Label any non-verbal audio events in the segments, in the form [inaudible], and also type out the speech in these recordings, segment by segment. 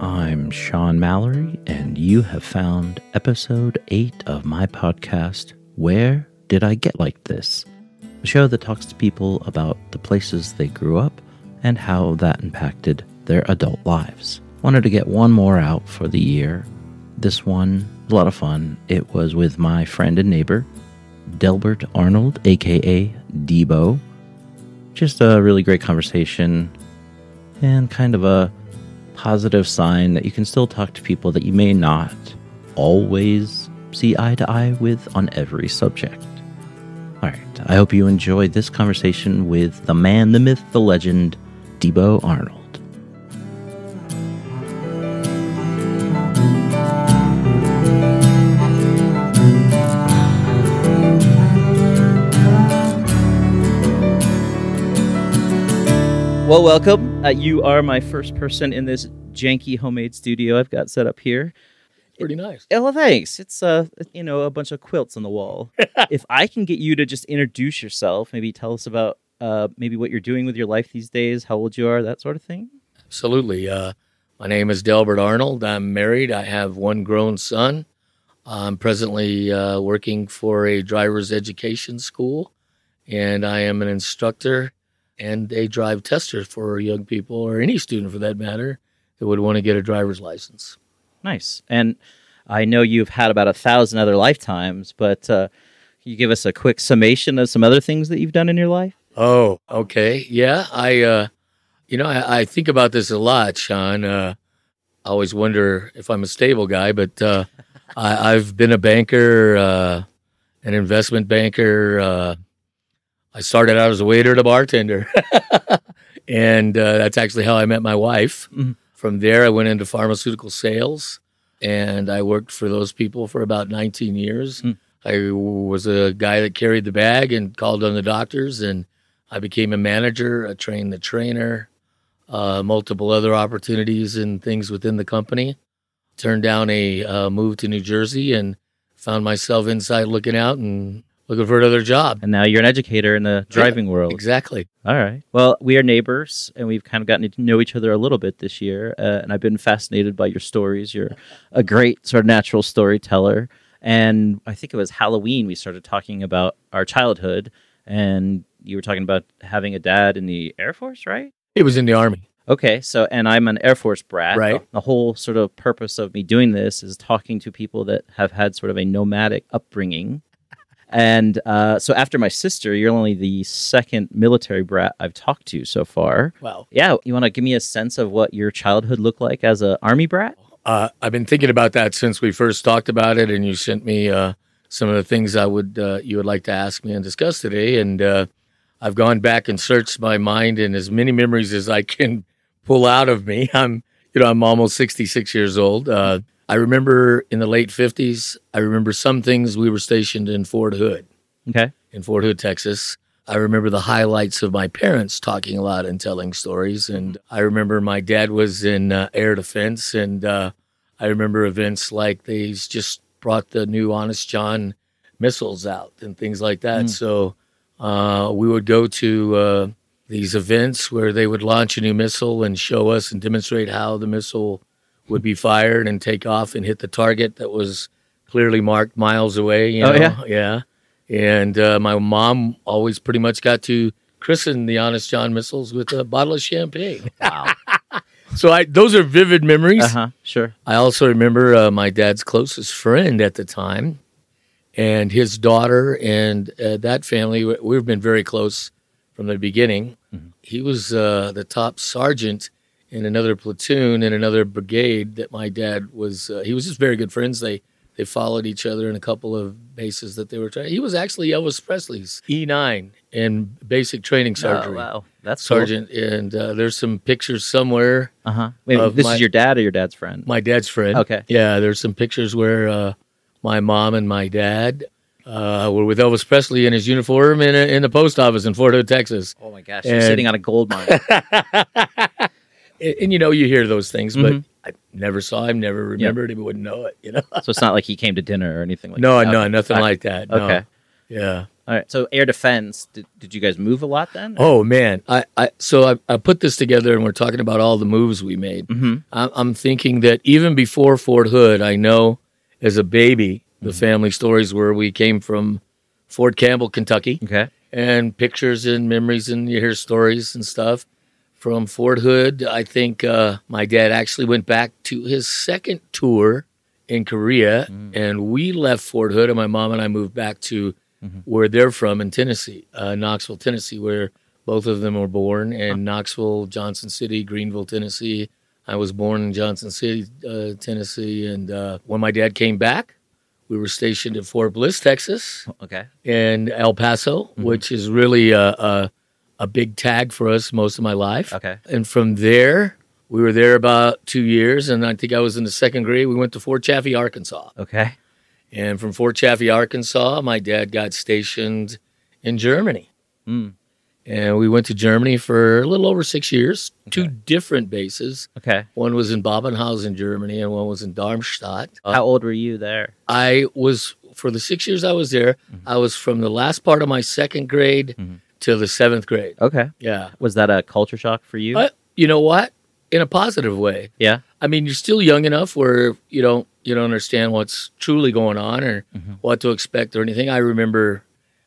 I'm Sean Mallory, and you have found episode 8 of my podcast, Where Did I Get Like This? A show that talks to people about the places they grew up and how that impacted their adult lives. Wanted to get one more out for the year. This one, was a lot of fun. It was with my friend and neighbor, Delbert Arnold, aka Debo. Just a really great conversation and kind of a positive sign that you can still talk to people that you may not always see eye to eye with on every subject. All right, I hope you enjoyed this conversation with the man, the myth, the legend, Debo Arnold. Well, welcome. Uh, you are my first person in this janky homemade studio I've got set up here. Pretty nice. Oh, well, thanks. It's uh, you know, a bunch of quilts on the wall. [laughs] if I can get you to just introduce yourself, maybe tell us about uh, maybe what you're doing with your life these days, how old you are, that sort of thing. Absolutely. Uh, my name is Delbert Arnold. I'm married. I have one grown son. I'm presently uh, working for a driver's education school, and I am an instructor and a drive tester for young people or any student for that matter that would want to get a driver's license. Nice. And I know you've had about a thousand other lifetimes, but uh, can you give us a quick summation of some other things that you've done in your life? Oh, okay. Yeah, I, uh, you know, I, I think about this a lot, Sean. Uh, I always wonder if I'm a stable guy, but uh, I, I've been a banker, uh, an investment banker. I started out as a waiter and a bartender, [laughs] and uh, that's actually how I met my wife. Mhm. From there, I went into pharmaceutical sales, and I worked for those people for about 19 years. Mm. I was a guy that carried the bag and called on the doctors, and I became a manager. I trained the trainer, uh, multiple other opportunities and things within the company. Turned down a uh, move to New Jersey and found myself inside looking out and looking for another job. And now you're an educator in the driving world. Exactly. All right. Well, we are neighbors, and we've kind of gotten to know each other a little bit this year. Uh, and I've been fascinated by your stories. You're a great sort of natural storyteller. And I think it was Halloween we started talking about our childhood, and you were talking about having a dad in the Air Force, right? He was in the army. Okay, so and I'm an Air Force brat. Right. The whole sort of purpose of me doing this is talking to people that have had sort of a nomadic upbringing. And uh, so after my sister, you're only the second military brat I've talked to so far. Wow. Yeah, you want to give me a sense of what your childhood looked like as an army brat? Uh, I've been thinking about that since we first talked about it, and you sent me uh, some of the things I would uh, you would like to ask me and discuss today. And uh, I've gone back and searched my mind and as many memories as I can pull out of me. [laughs] I'm you know I'm almost 66 years old. I remember in the late 50s. I remember some things. We were stationed in Fort Hood. Okay. in Fort Hood, Texas. I remember the highlights of my parents talking a lot and telling stories. And I remember my dad was in uh, air defense. And uh, I remember events like they just brought the new Honest John missiles out and things like that. Mm. So uh, we would go to uh, these events where they would launch a new missile and show us and demonstrate how the missile would be fired and take off and hit the target that was clearly marked miles away. You Oh, yeah? yeah. And uh, my mom always pretty much got to christen the Honest John missiles with a bottle of champagne. [laughs] Wow. [laughs] So I, those are vivid memories. uh huh. Sure. I also remember uh, my dad's closest friend at the time and his daughter and uh, that family. we- We've been very close from the beginning. He was uh, the top sergeant in another platoon in another brigade that my dad was. Uh, he was just very good friends. They they followed each other in a couple of bases that they were trying. He was actually Elvis Presley's E nine in basic training surgery. Oh, wow. That's Sergeant, and uh, there's some pictures somewhere Uh huh. Wait, this my- is your dad or your dad's friend? my dad's friend. Okay. Yeah, there's some pictures where uh, my mom and my dad uh, were with Elvis Presley in his uniform in, a, in the post office in Fort Hood, Texas. oh my gosh, you're sitting on a gold mine. [laughs] and, and, you know, you hear those things, but Mhm. I never saw him, never remembered him, wouldn't know it. You know, So it's not like he came to dinner or anything like no, that. no, Okay. nothing Okay. like that. no. Okay. Yeah. All right. So air defense. Did, did you guys move a lot then? Oh man, I, I so I, I put this together, and we're talking about all the moves we made. hmm I'm, I'm thinking that even before Fort Hood, I know as a baby the Mm-hmm. family stories where we came from Fort Campbell, Kentucky, Okay. and pictures and memories, and you hear stories and stuff from Fort Hood. I think uh, my dad actually went back to his second tour in Korea, and we left Fort Hood, and my mom and I moved back to where they're from in Tennessee, uh, Knoxville, Tennessee, where both of them were born. And Knoxville, Johnson City, Greeneville, Tennessee. I was born in Johnson City, uh, Tennessee, and uh, when my dad came back, we were stationed at Fort Bliss, Texas Okay. and El Paso, which is really a, a a big tag for us most of my life. Okay. And from there, we were there about two years, and I think I was in the second grade. We went to Fort Chaffee, Arkansas, Okay. and from Fort Chaffee, Arkansas, my dad got stationed in Germany, Mm. and we went to Germany for a little over six years. Two different bases. Okay. One was in Babenhausen, Germany, and one was in Darmstadt. Uh, How old were you there? I was for the six years I was there. I was from the last part of my second grade Mhm. To the seventh grade. Okay. Yeah, Was that a culture shock for you? but you know what? In a positive way. Yeah. I mean, you're still young enough where you don't you don't understand what's truly going on or Mhm. what to expect or anything. I remember,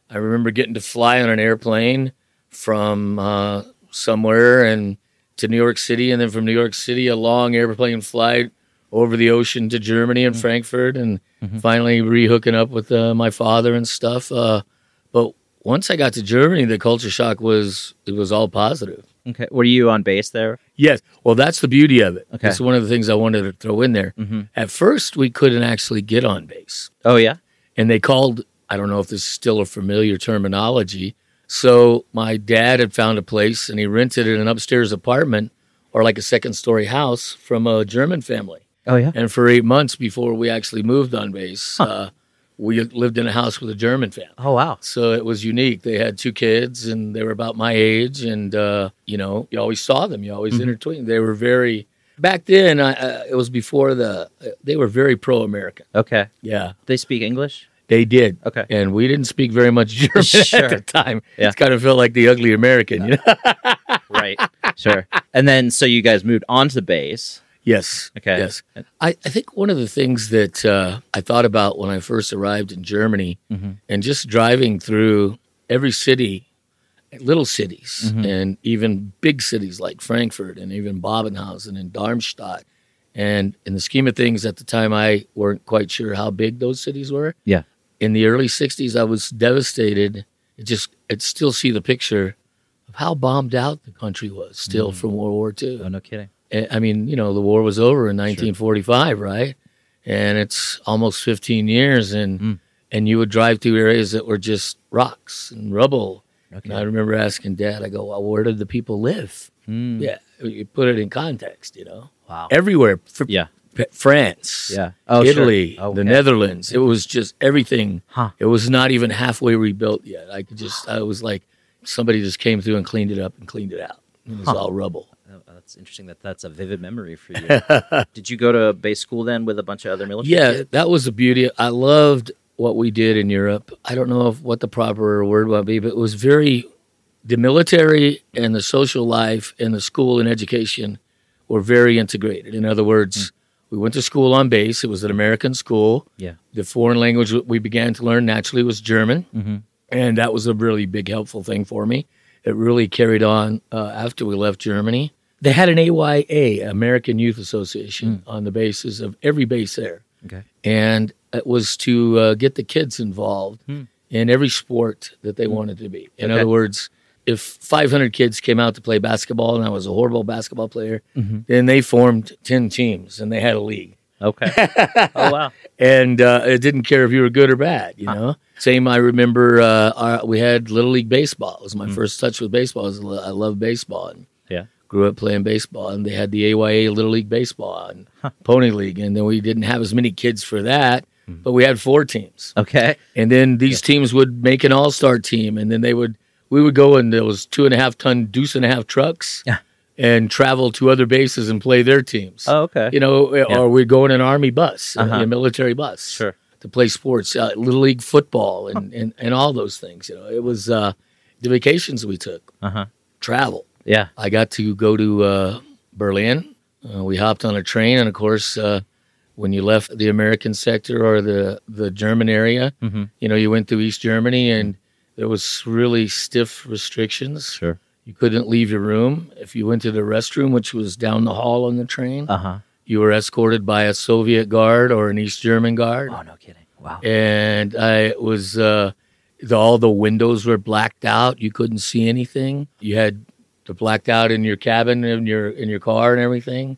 I remember getting to fly on an airplane from uh, somewhere and to New York City, and then from New York City, a long airplane flight over the ocean to Germany and Frankfurt, and Mhm. finally rehooking up with uh, my father and stuff. Uh, but once I got to Germany, the culture shock was it was all positive. Okay. Were you on base there? Yes. Well, that's the beauty of it. Okay. It's one of the things I wanted to throw in there. Mm-hmm. At first, we couldn't actually get on base. Oh yeah. And they called, I don't know if this is still a familiar terminology. So my dad had found a place and he rented an upstairs apartment or like a second story house from a German family. Oh yeah. And for eight months before we actually moved on base, uh, we lived in a house with a German family. Oh wow. So it was unique. They had two kids, and they were about my age, and uh, you know, you always saw them. You always Mhm. intertwined. They were very back then. I, uh, it was before the. They were very pro-American. Okay. Yeah, They speak English. they did, Okay. and we didn't speak very much [laughs] German Sure. at the time. Yeah. It kind of felt like the ugly American. You know? [laughs] right. Sure. And then so you guys moved on to base. Yes. Okay. Yes. I, I think one of the things that uh, I thought about when I first arrived in Germany Mm-hmm. and just driving through every city, little cities, Mhm. and even big cities like Frankfurt and even Babenhausen and Darmstadt. And in the scheme of things, at the time, I weren't quite sure how big those cities were. Yeah. In the early 60s, I was devastated. It just, I'd still see the picture of how bombed out the country was still Mm. from World War II. Oh no kidding. I I mean, you know, the war was over in 1945, right? And it's almost 15 years, and Mm. and you would drive through areas that were just rocks and rubble. Okay. And I remember asking Dad, I go, "Well, where did the people live?" Hmm. Yeah, you put it in context, you know, Wow. everywhere. Yeah. France, Yeah. Oh sure. Italy, Okay. the Netherlands. It was just everything. Huh. It was not even halfway rebuilt yet. I could just, I was like, somebody just came through and cleaned it up and cleaned it out. It was Huh. all rubble. That's interesting. That that's a vivid memory for you. [laughs] Did you go to base school then with a bunch of other military? Yeah, kids? that was the beauty. I loved what we did in Europe. I don't know if what the proper word would be, but it was very the military and the social life and the school and education were very integrated. In other words, we went to school on base. It was an American school. Yeah. The foreign language we began to learn naturally was German, Mm-hmm. and that was a really big helpful thing for me. It really carried on uh, after we left Germany. They had an AYA, American Youth Association, on the basis of every base there Okay. and it was to uh, get the kids involved Hmm. in every sport that they wanted to be. In Okay. other words, if 500 kids came out to play basketball and I was a horrible basketball player, Mhm. then they formed 10 teams and they had a league. Okay. [laughs] oh wow. And uh, it didn't care if you were good or bad, you know? Same, I remember uh, our, we had Little League Baseball. It was my first touch with baseball. I, I love baseball. And. Grew up playing baseball, and they had the AYA Little League Baseball and Pony League, and then we didn't have as many kids for that, but we had four teams, Okay. and then these teams would make an all star team, and then they would we would go in those two and a half ton deuce and a half trucks, Yeah. and travel to other bases and play their teams. Oh, okay. You know, or we'd go in an army bus, Uh-huh. a military bus, Sure. to play sports, uh, little league football, and, and and all those things. You know, it was uh, the vacations we took, Uh huh. travel. Yeah. I got to go to uh, Berlin. Uh, we hopped on a train, and of course, uh, when you left the American sector or the the German area, Mhm. you know, you went through East Germany, and there was really stiff restrictions. Sure. You couldn't leave your room. If you went to the restroom, which was down the hall on the train, Uh huh. you were escorted by a Soviet guard or an East German guard. Oh, no kidding. Wow. And I was uh, the, all the windows were blacked out. You couldn't see anything. You had the blacked out in your cabin, in your in your car, and everything.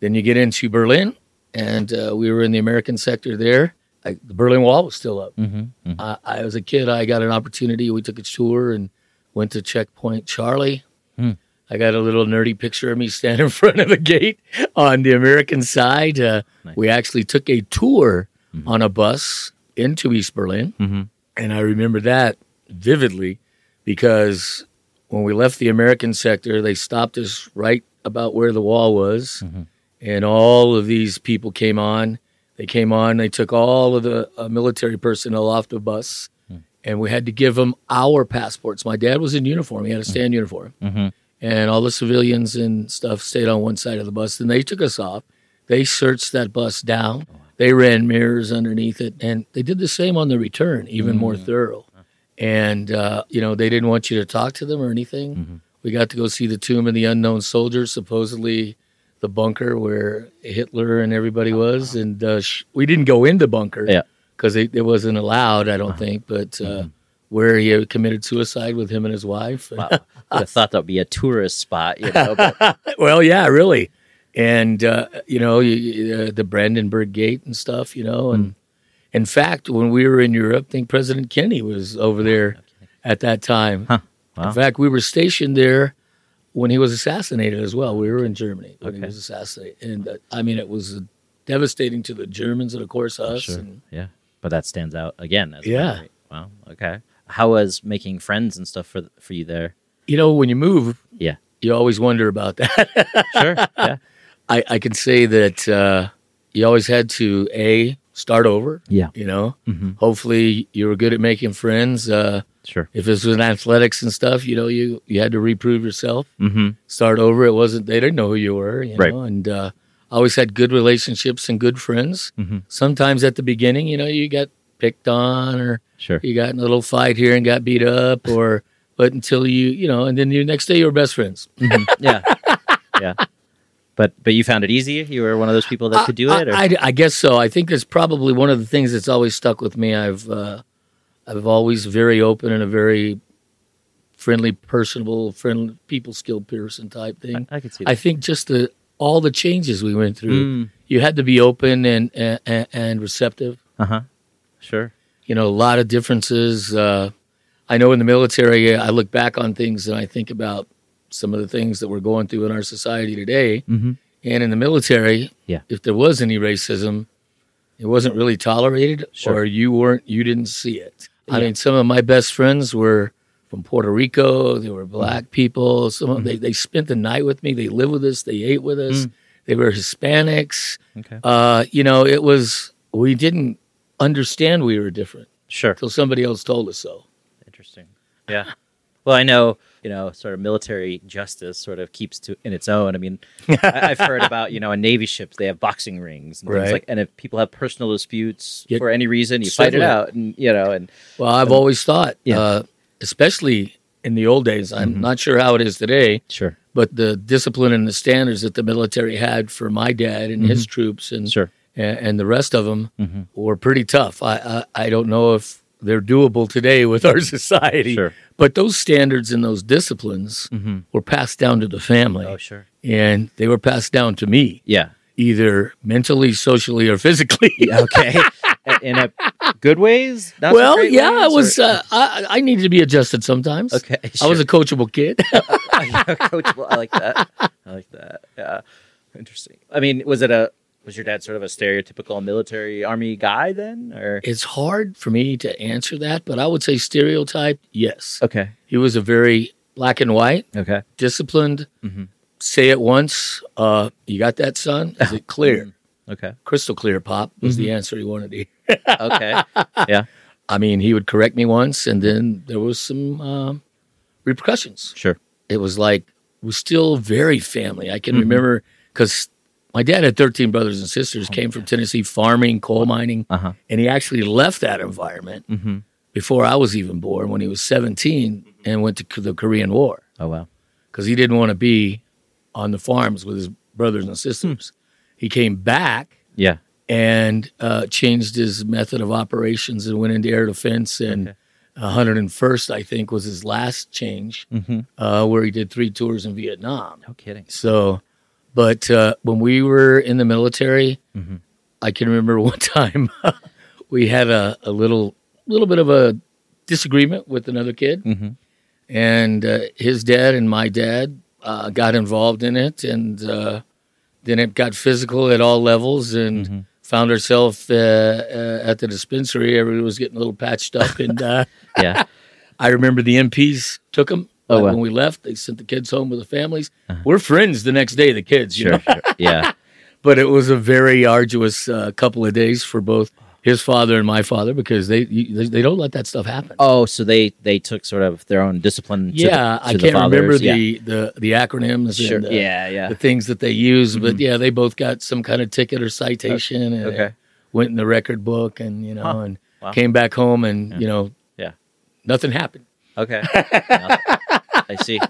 then you get into Berlin, and uh, we were in the American sector there. I, the Berlin Wall was still up. Mm-hmm. I, I was a kid. I got an opportunity. We took a tour and went to Checkpoint Charlie. Hmm. I got a little nerdy picture of me standing in [laughs] front of the gate on the American side. Uh, Nice. We actually took a tour on a bus into East Berlin, Mm-hmm. and I remember that vividly because when we left the American sector, they stopped us right about where the wall was, Mhm. and all of these people came on. They came on. They took all of the uh, military personnel off the bus, and we had to give them our passports. My dad was in uniform; he had a stand uniform, Mm-hmm. and all the civilians and stuff stayed on one side of the bus. Then they took us off. They searched that bus down. They ran mirrors underneath it, and they did the same on the return, even more thorough. And uh, you know, they didn't want you to talk to them or anything. Mhm. We got to go see the tomb of the unknown soldiers, supposedly the bunker where Hitler and everybody was. And uh, sh- we didn't go in the bunker Yeah. because it, it wasn't allowed, I don't think. But uh, where he had committed suicide with him and his wife. Wow. I [laughs] thought that would be a tourist spot, you know. But, [laughs] well, yeah, really. And uh, you know you, uh, the Brandenburg Gate and stuff, you know. And in fact, when we were in Europe, I think President Kennedy was over there at that time. Huh. Wow. In fact, we were stationed there when he was assassinated as well. We were in Germany when he was assassinated, and uh, I mean, it was devastating to the Germans and of course us. sure. And Yeah. But that stands out again. As Yeah. memory. Wow. Okay. How was making friends and stuff for for you there? you know, when you move, Yeah. you always wonder about that. Sure. Yeah. [laughs] I, I can say that uh, you always had to a start over. Yeah. You know, Mm-hmm. hopefully you were good at making friends. Uh, Sure. if this was in athletics and stuff, you know, you you had to reprove yourself, Mm-hmm. start over. It wasn't they didn't know who you were, you Right. know, and uh, I always had good relationships and good friends. Mhm. Sometimes at the beginning, you know, you got picked on or Sure. you got in a little fight here and got beat up, or but until you you know, and then the next day you were best friends. Mhm. Yeah. [laughs] Yeah. But but you found it easy. You were one of those people that could do it. Or? I, I, I guess so. I think that's probably one of the things that's always stuck with me. I've uh, I've always very open and a very friendly, personable, friendly, people skilled person type thing. I, could see. I think just the all the changes we went through, Mm. you had to be open and and, and receptive. Uh huh. Sure. You know, a lot of differences. Uh, I know in the military, I look back on things and I think about some of the things that we're going through in our society today. Mm-hmm. And in the military, Yeah. if there was any racism, it wasn't really tolerated, Sure. or you weren't, you didn't see it. I mean, some of my best friends were from Puerto Rico. They were black Mm-hmm. people. Some of, they they spent the night with me. They lived with us. They ate with us. They were Hispanics. Okay. Uh, you know, it was we didn't understand we were different Sure. until somebody else told us so. Interesting. Yeah. Well, I know, you know, sort of military justice sort of keeps to in its own. I mean, [laughs] I, I've heard about, you know, on Navy ships they have boxing rings and things Right. like and if people have personal disputes Get- for any reason, you fight it out and you know, and Well, I've always thought, Yeah. uh, especially in the old days. I'm Mhm. not sure how it is today. sure. but the discipline and the standards that the military had for my dad and his troops and, Sure. and and the rest of them Mhm. were pretty tough. I, I I don't know if they're doable today with our [laughs] society, Sure. but those standards and those disciplines Mhm. were passed down to the family, Oh, sure. and they were passed down to me, Yeah. either mentally, socially, or physically. Okay. [laughs] in a good ways? Not well, yeah, I was. Uh, I I needed to be adjusted sometimes. okay. I was a coachable kid. [laughs] coachable. I like that. I like that. Yeah. Interesting. I mean, was it a was your dad sort of a stereotypical military army guy then or it's hard for me to answer that, but I would say stereotype. Yes, Okay. he was a very black and white, Okay. disciplined, Mhm. say it once. Uh, you got that, son? Is it [laughs] clear? Okay. Crystal clear, Pop was the answer he wanted to hear. [laughs] Okay. yeah. I mean, he would correct me once, and then there was some um, repercussions. Sure. It was like was still very family. I can remember because my dad had 13 brothers and sisters, came from Tennessee, farming, coal mining, Uh huh. and he actually left that environment Mm-hmm. before I was even born when he was 17 and went to the Korean War Oh wow. because he didn't want to be on the farms with his brothers and sisters. He came back Yeah. and uh, changed his method of operations and went into air defense. And Okay. 101st, I think, was his last change, Mm-hmm. uh, where he did three tours in Vietnam. No kidding. So, but uh, when we were in the military, Mhm. I can remember [laughs] one time [laughs] we had a, a little little bit of a disagreement with another kid, Mm-hmm. and uh, his dad and my dad uh, got involved in it, and uh, then it got physical at all levels, and Mhm. found ourselves uh, uh, at the dispensary. Everybody was getting a little patched up, and uh, [laughs] Yeah. I remember the MPs took them. Oh, wow. when we left, they sent the kids home with the families. Uh-huh. We're friends the next day, the kids. You Sure. know? sure. [laughs] Yeah. But it was a very arduous uh, couple of days for both his father and my father because they they- they don't let that stuff happen. Oh, so they they took sort of their own discipline. To yeah, the, I can't the remember fathers. Yeah. the, the the acronyms Sure. and uh, yeah. Yeah. the things that they use, but Mhm. yeah, they both got some kind of ticket or citation and Okay. went in the record book and you know Huh. and Wow. came back home and Yeah. you know Yeah. nothing happened. Okay. [laughs] I see.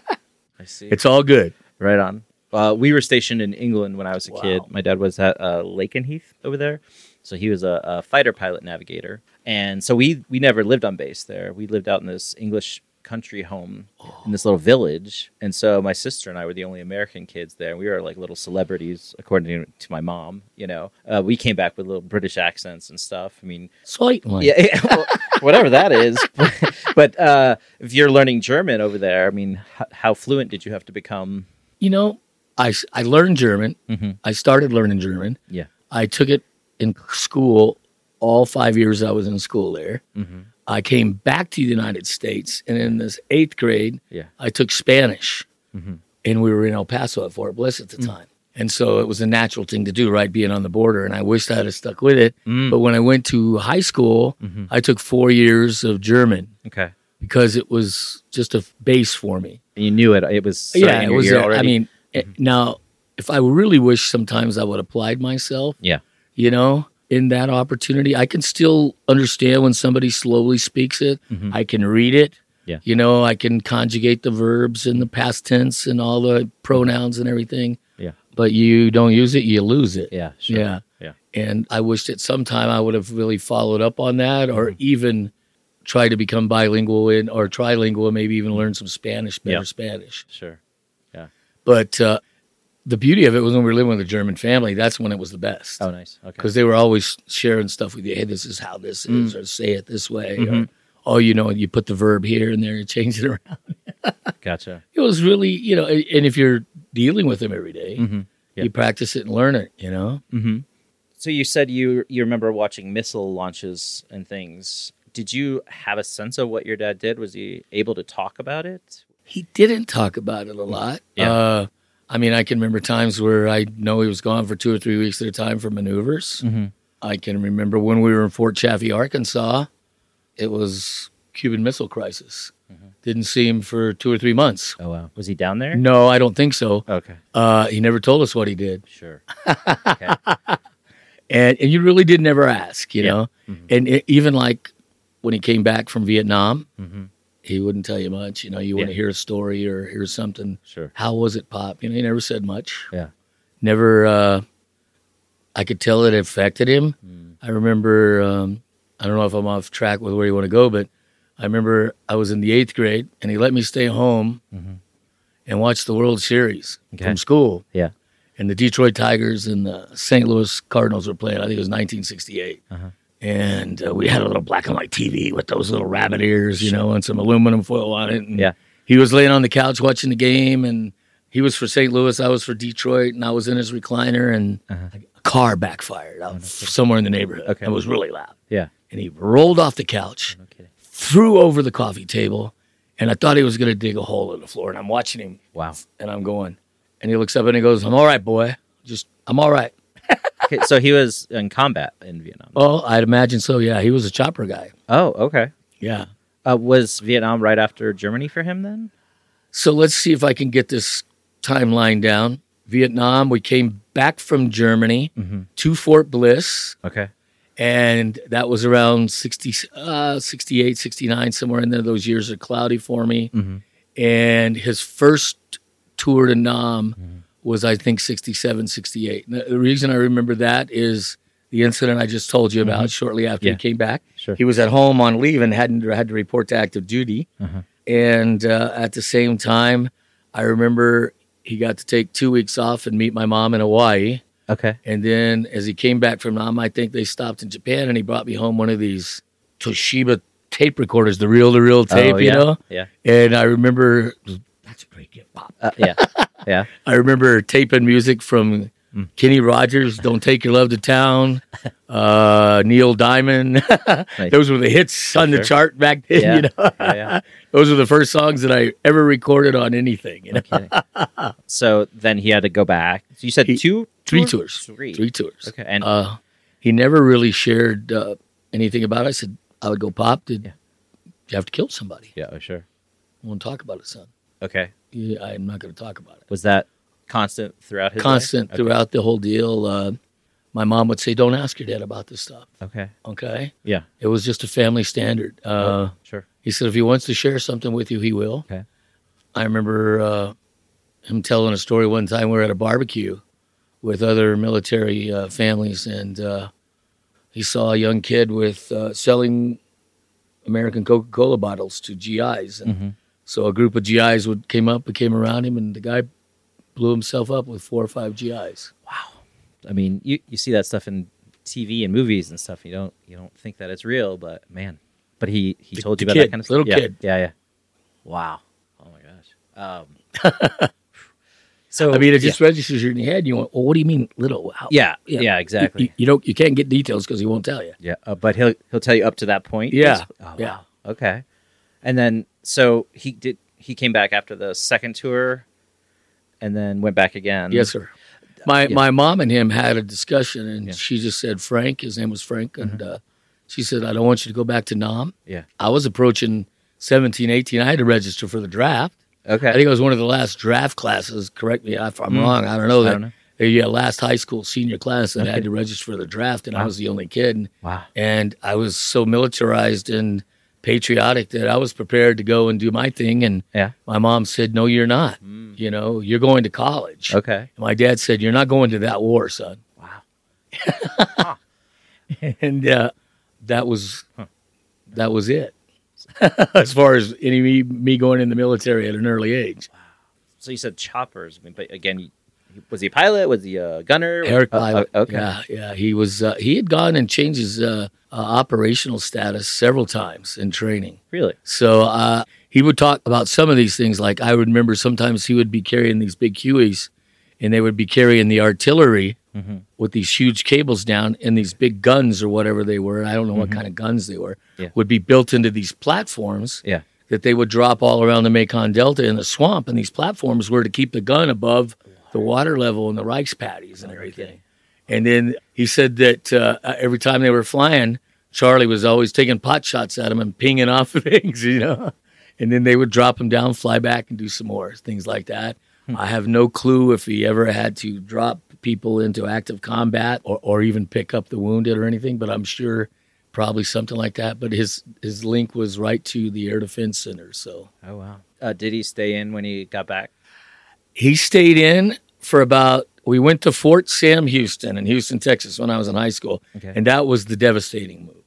I see. It's all good. Right on. Uh, we were stationed in England when I was a Wow. kid. My dad was at uh, Lakenheath over there, so he was a, a fighter pilot navigator, and so we we never lived on base there. We lived out in this English country home in this little village, and so my sister and I were the only American kids there. We were like little celebrities, according to my mom. You know, uh, we came back with little British accents and stuff. I mean, Sweet one. [laughs] yeah, well, whatever that is. [laughs] but uh, if you're learning German over there, I mean, h- how fluent did you have to become? You know, I, I learned German. Mm-hmm. I started learning German. Yeah. I took it in school all five years I was in school there. Mm-hmm. I came back to the United States, and in this eighth grade, Yeah. I took Spanish, Mhm. and we were in El Paso at Fort Bliss at the time. And so it was a natural thing to do, right? Being on the border. And I wished I'd have stuck with it. Mm. But when I went to high school, Mhm. I took four years of German Okay. because it was just a base for me. And you knew it. It was yeah, it was. uh, I already? mean, eh, now, if I really wish sometimes I would have applied myself, Yeah. you know, in that opportunity, I can still understand when somebody slowly speaks it. Mhm. I can read it. Yeah. You know, I can conjugate the verbs in the past tense and all the pronouns and everything. Yeah. But you don't use it, you lose it. yeah. Sure. Yeah. Yeah. And I wished at some time I would have really followed up on that or Mm-hmm. even try to become bilingual in or trilingual, maybe even learn some Spanish, better Yeah. Spanish. Sure. Yeah. But uh, the beauty of it was when we were living with a German family, that's when it was the best. Oh, nice. Okay. Because they were always sharing stuff with you. Hey, this is how this is, Mm. or say it this way. Mhm. Or, oh, you know, you put the verb here and there, and change it around. [laughs] Gotcha. It was really, you know, and and if you're dealing with them every day, Mm-hmm. Yeah. you practice it and learn it, you know? Mm-hmm. So you said you you remember watching missile launches and things. Did you have a sense of what your dad did? Was he able to talk about it? He didn't talk about it a lot. Yeah. Uh, I mean, I can remember times where I know he was gone for two or three weeks at a time for maneuvers. Mm-hmm. I can remember when we were in Fort Chaffee, Arkansas, it was Cuban Missile Crisis. Mhm. Didn't see him for two or three months. Oh wow. Was he down there? No, I don't think so. Okay. Uh, he never told us what he did, Sure. [laughs] okay. and and you really did never ask, you Yeah. know. Mhm. And it, even like when he came back from Vietnam, Mm-hmm. He wouldn't tell you much. You know, you want to hear a story or hear something. Sure. How was it, Pop? You know, he never said much. Yeah. Never. Uh, I could tell it affected him. Mm. I remember. Um, I don't know if I'm off track with where you want to go, but I remember I was in the eighth grade, and he let me stay home Mhm. and watch the World Series Okay. from school. Yeah. And the Detroit Tigers and the St. Louis Cardinals were playing. I think it was 1968. Uh-huh. And uh, we had a little black and white TV with those little rabbit ears, you know, and some aluminum foil on it. And Yeah. he was laying on the couch watching the game, and he was for St. Louis, I was for Detroit, and I was in his recliner, and Uh-huh. a car backfired out somewhere in the neighborhood. Okay. It was really loud. Yeah. And he rolled off the couch, No threw over the coffee table, and I thought he was going to dig a hole in the floor. And I'm watching him, Wow. and I'm going, and he looks up and he goes, "I'm all right, boy. Just I'm all right." Okay, so he was in combat in Vietnam. Well, I'd imagine so. Yeah, he was a chopper guy. Oh, okay. Yeah. Uh, was Vietnam right after Germany for him then? So let's see if I can get this timeline down. Vietnam, we came back from Germany to Fort Bliss, Okay. and that was around 60, uh, 68, 69, somewhere in there. Those years are cloudy for me. And his first tour to Nam was, I think, 67, 68. And the- reason I remember that is the incident I just told you about shortly after Yeah. he came back. Sure. He was at home on leave and hadn't had to report to active duty. Uh-huh. And uh, at the same time, I remember he got to take two weeks off and meet my mom in Hawaii. Okay. And then as he came back from Nam, I think they stopped in Japan and he brought me home one of these Toshiba tape recorders, the reel to reel tape, oh, you know? Yeah. And I remember that's a great gift, Pop. Uh, yeah. [laughs] yeah. I remember taping music from Mm. Kenny Rogers, Don't Take Your Love to Town, [laughs] uh, Neil Diamond. Nice. Those were the hits on the chart back then. Yeah. You know? Yeah, yeah. [laughs] Those were the first songs that I ever recorded on anything. You know? So then he had to go back. So you said He- two, Three tours? Three. Three tours. Okay. And Uh, he never really shared uh, anything about it. I said, I would go, Pop, did Yeah. you have to kill somebody? yeah, oh, sure. I won't talk about it, son. Okay. Yeah, I'm not going to talk about it. Was that constant throughout his life? Constant Okay. throughout the whole deal. Uh, my mom would say, Don't ask your dad about this stuff. Okay. Okay. Yeah. It was just a family standard. Uh, oh, sure. He said if he wants to share something with you, he will. Okay. I remember uh, him telling a story one time. We were at a barbecue with other military uh, families, and uh, he saw a young kid with uh, selling American Coca Cola bottles to GIs, and Mhm. So a group of GIs would came up and came around him, and the guy blew himself up with four or five GIs. Wow. I mean, you, you see that stuff in TV and movies and stuff. You don't you don't think that it's real, but man, but he he The- told you about kid, that kind of little stuff. Yeah, kid. Yeah, yeah. Wow. Oh my gosh. Um, [laughs] so I mean, it just registers in your head. You went, well, what do you mean, little? How? yeah, yeah, Yeah. exactly. You, you don't. You can't get details because he won't tell you. Yeah, uh, but he'll he'll tell you up to that point. Yeah, Oh, yeah. wow. Okay. And then so he did he came back after the second tour, and then went back again. Yes, sir. My Yeah. my mom and him had a discussion, and Yeah. Mm-hmm. she just said, "Frank." His name was Frank, and uh, she said, "I don't want you to go back to Nam." Yeah. I was approaching 17, 18. I had to register for the draft. Okay. I think it was one of the last draft classes. Correct me if I'm Mm. wrong. I don't know I that. don't know. Uh, Yeah, last high school senior class that Okay. had to register for the draft, and I was the only kid. And, Wow. and I was so militarized and patriotic that I was prepared to go and do my thing. And Yeah. my mom said, "No, you're not. Mm. You know, you're going to college." Okay. My dad said, "You're not going to that war, son." Wow. [laughs] and uh, that was Huh. that was it. [laughs] as far as any me, me going in the military at an early age, Wow. So you said choppers, I mean, but again, was he a pilot? Was he a gunner? Eric Uh, Pilot. uh, okay. Yeah, yeah. He was. Uh, he had gone and changed his uh, uh, operational status several times in training. Really? So uh, he would talk about some of these things. Like I would remember sometimes he would be carrying these big Hueys, and they would be carrying the artillery Mhm. with these huge cables down, and these big guns or whatever they were. I don't know what kind of guns they were. Mm-hmm. Yeah. Would be built into these platforms. Yeah. That they would drop all around the Mekong Delta in the swamp, and these platforms were to keep the gun above the water level in the rice paddies and everything. And then he said that uh, every time they were flying, Charlie was always taking pot shots at him and pinging [laughs] off things, you know. And then they would drop him down, fly back, and do some more things like that. I have no clue if he ever had to drop people into active combat or, or even pick up the wounded or anything, but I'm sure probably something like that. But his his link was right to the Air Defense Center, so Oh wow. Uh, did he stay in when he got back? he stayed in for about. We went to Fort Sam Houston in Houston, Texas, when I was in high school, Okay. and that was the devastating move.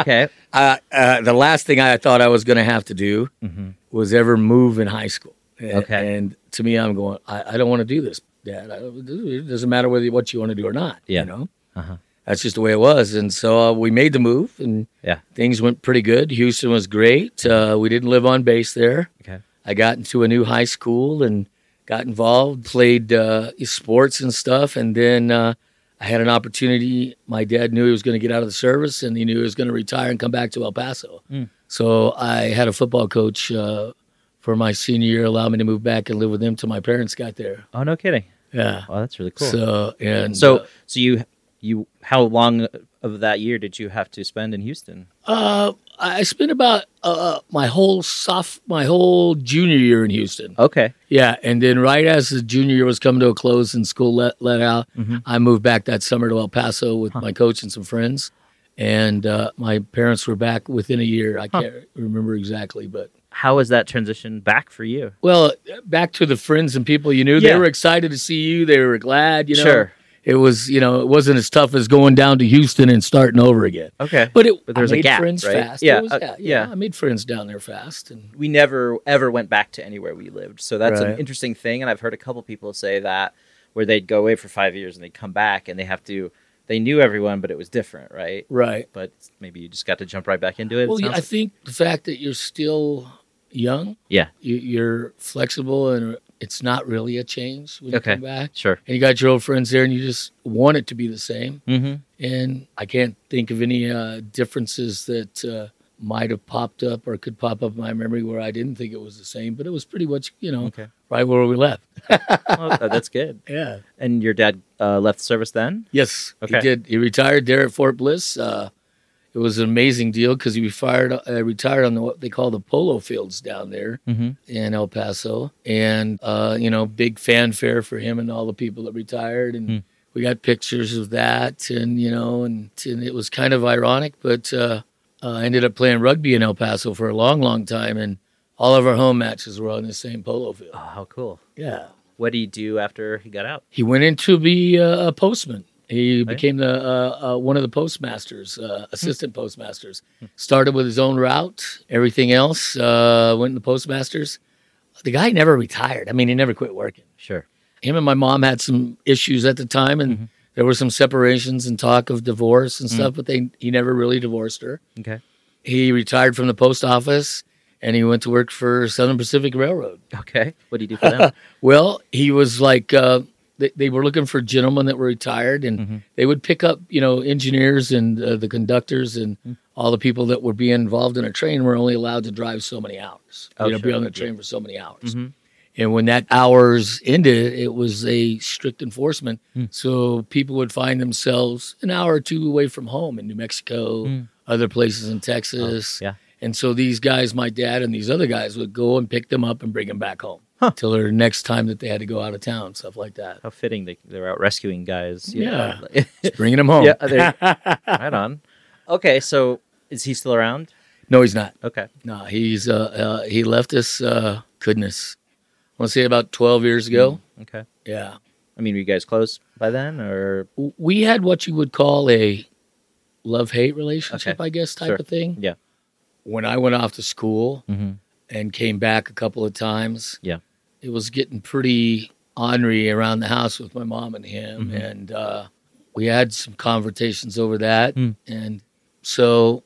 okay. [laughs] uh, uh, the last thing I thought I was going to have to do hmm was ever move in high school. And, Okay. And to me, I'm going, I, I don't want to do this, Dad. I, it doesn't matter whether what you want to do or not. Yeah. You know, Uh-huh. that's just the way it was. And so uh, we made the move, and Yeah. things went pretty good. Houston was great. Uh, we didn't live on base there. Okay. I got into a new high school and got involved, played uh, sports and stuff, and then uh, I had an opportunity. My dad knew he was going to get out of the service, and he knew he was going to retire and come back to El Paso. Mm. So I had a football coach uh, for my senior year, allowed me to move back and live with him till my parents got there. Oh, no kidding. Yeah. Oh, that's really cool. So and so, uh, so you you how long of that year did you have to spend in Houston? uh, I spent about uh, my whole soft my whole junior year in Houston. Okay. Yeah, and then right as the junior year was coming to a close and school let let out, Mhm. I moved back that summer to El Paso with my coach and some friends, and uh, my parents were back within a year. I can't remember exactly, but How was that transition back for you? well, back to the friends and people you knew. Yeah. They were excited to see you. They were glad. You know, Sure. It was you know it wasn't as tough as going down to Houston and starting over again. Okay. But it, But there was I a made gap, friends right? fast. Yeah, was- uh, yeah, yeah. I made friends down there fast, and we never ever went back to anywhere we lived. So that's an interesting thing, and I've heard a couple people say that where they'd go away for five years and they'd come back and they have to. They knew everyone, but it was different, right? right. But maybe you just got to jump right back into it. it Well, yeah, sounds I think the fact that you're still young, Yeah. you, you're flexible, and it's not really a change when you come back. Sure. And you got your old friends there, and you just want it to be the same. Mm-hmm. And I can't think of any uh, differences that uh, might have popped up or could pop up in my memory where I didn't think it was the same. But it was pretty much, you know, Okay. right where we left. [laughs] Well, uh, that's good. [laughs] Yeah. And your dad uh, left service then? Yes, Okay. he did. He retired there at Fort Bliss. It was an amazing deal because he fired, uh, retired on the, what they call the polo fields down there Mm-hmm. in El Paso, and uh, you know, big fanfare for him and all the people that retired, and Hmm. we got pictures of that, and you know, and, and it was kind of ironic, but uh, uh, I ended up playing rugby in El Paso for a long, long time, and all of our home matches were on the same polo field. Oh, how cool. Yeah. What did he do after he got out? He went in to be uh, a postman. He Right. became the uh, uh, one of the postmasters, uh, assistant postmasters. Started with his own route. Everything else uh, went in the postmasters. The guy never retired. I mean, he never quit working. Sure. Him and my mom had some issues at the time, and there were some separations and talk of divorce and stuff. But they he never really divorced her. Okay. He retired from the post office, and he went to work for Southern Pacific Railroad. Okay. What did he do for them? [laughs] Well, he was like uh, they, they were looking for gentlemen that were retired, and Mhm. they would pick up you know engineers and uh, the conductors and Mm. all the people that were being involved in a train were only allowed to drive so many hours. Oh, you know, be on the train for so many hours. Mhm. And when that hours ended, it was a strict enforcement. Hmm. So people would find themselves an hour or two away from home in New Mexico, Hmm. other places in Texas. yeah. And so these guys, my dad and these other guys, would go and pick them up and bring them back home. Till their next time that they had to go out of town, stuff like that. How fitting they, they're out rescuing guys. you Yeah. know. [laughs] Just bringing them home. Yeah, there- [laughs] right on. Okay, so is he still around? no, he's not. Okay. No, he's uh, uh, he left us. Uh, goodness, I want to say about twelve years ago. Okay. Yeah, I mean, were you guys close by then, or we had what you would call a love hate relationship, Okay. I guess, type Sure. of thing. Yeah. When I went off to school mm-hmm. and came back a couple of times, Yeah. It was getting pretty ornery around the house with my mom and him, Mhm. and uh, we had some conversations over that, Mm. and so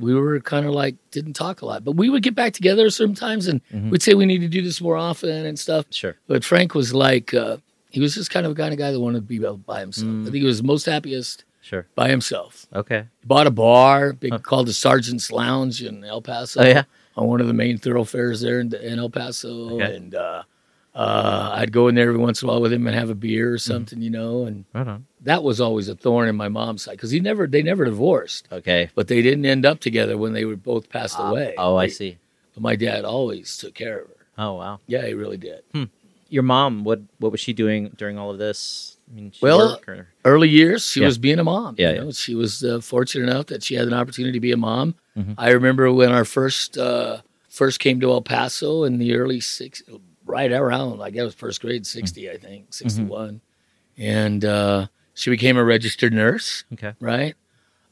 we were kind of like didn't talk a lot, but we would get back together sometimes, and Mhm. we'd say we need to do this more often and stuff. sure? But Frank was like, uh, he was just kind of a kind of guy that wanted to be by himself. Mm. I think he was most happiest Sure. by himself. Okay. He bought a bar, big Huh. called the Sergeant's Lounge in El Paso Oh yeah. On one of the main thoroughfares there in, in El Paso, Okay. and uh, uh, I'd go in there every once in a while with him and have a beer Mm-hmm. or something, you know. And Right that was always a thorn in my mom's side because he never, they never divorced, Okay. but they didn't end up together when they were both passed away. Oh, I see. But my dad always took care of her. Oh wow. Yeah, he really did. Your mom, what what was she doing during all of this? I mean, she Well, or Early years, she Yeah. was being a mom. Yeah. know? she was uh, fortunate enough that she had an opportunity to be a mom. Mhm. I remember when our first uh, first came to El Paso in the early six, right around I guess it was first grade, sixty, I think, 61 and uh, she became a registered nurse, okay. right?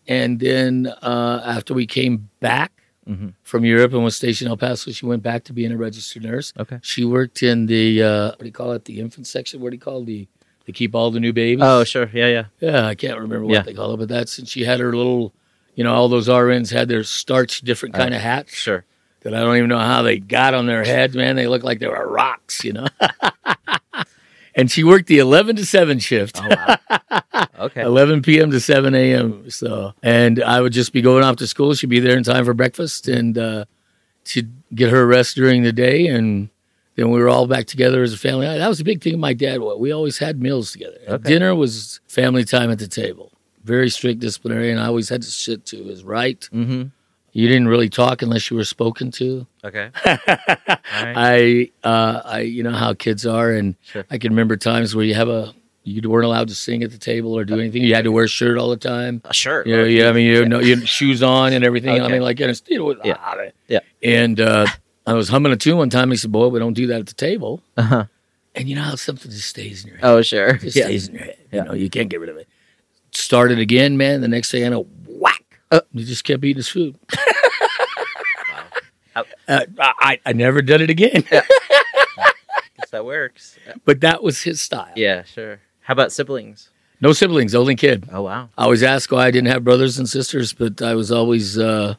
And then uh, after we came back Mm-hmm. from Europe and was stationed in El Paso, she went back to being a registered nurse. Okay. She worked in the uh, what do you call it? The infant section. What do you call it? the? They keep all the new babies. Oh sure. Yeah. Yeah. Yeah, I can't remember what Yeah. they call it, but that's and she had her little, you know, all those RNs had their starch different Oh. kind of hats Sure. that I don't even know how they got on their heads, man. They look like they were rocks, you know. [laughs] and she worked the 11 to 7 shift, Oh wow. [laughs] okay. 11 p.m. to 7 a.m. So, and I would just be going off to school. She'd be there in time for breakfast and uh, to get her rest during the day, and then we were all back together as a family. That was a big thing my dad. We always had meals together. Okay. Dinner was family time at the table. Very strict disciplinarian. I always had to sit to his right. Mm-hmm. You didn't really talk unless you were spoken to. Okay. [laughs] All right. I, uh, I, you know how kids are, and Sure. I can remember times where you have a, you weren't allowed to sing at the table or do anything. You had to wear a shirt all the time. A shirt. You know, yeah, I mean, you know, you had shoes on and everything. I mean, like, you know, you know, Yeah. ah, Yeah. And uh, I was humming a tune one time. He said, "Boy, we don't do that at the table." Uh-huh. And you know how something just stays in your head. Oh, sure. It just Yeah. stays in your head. Yeah. You know, you can't get rid of it. Started again, man. The next day, I know, whack. Uh. he just kept eating his food. How- [laughs] Uh, I, I never done it again. [laughs] Guess that works. but that was his style. Yeah, sure. How about siblings? No siblings, only kid. Oh, wow. I was asked why I didn't have brothers and sisters, but I was always uh,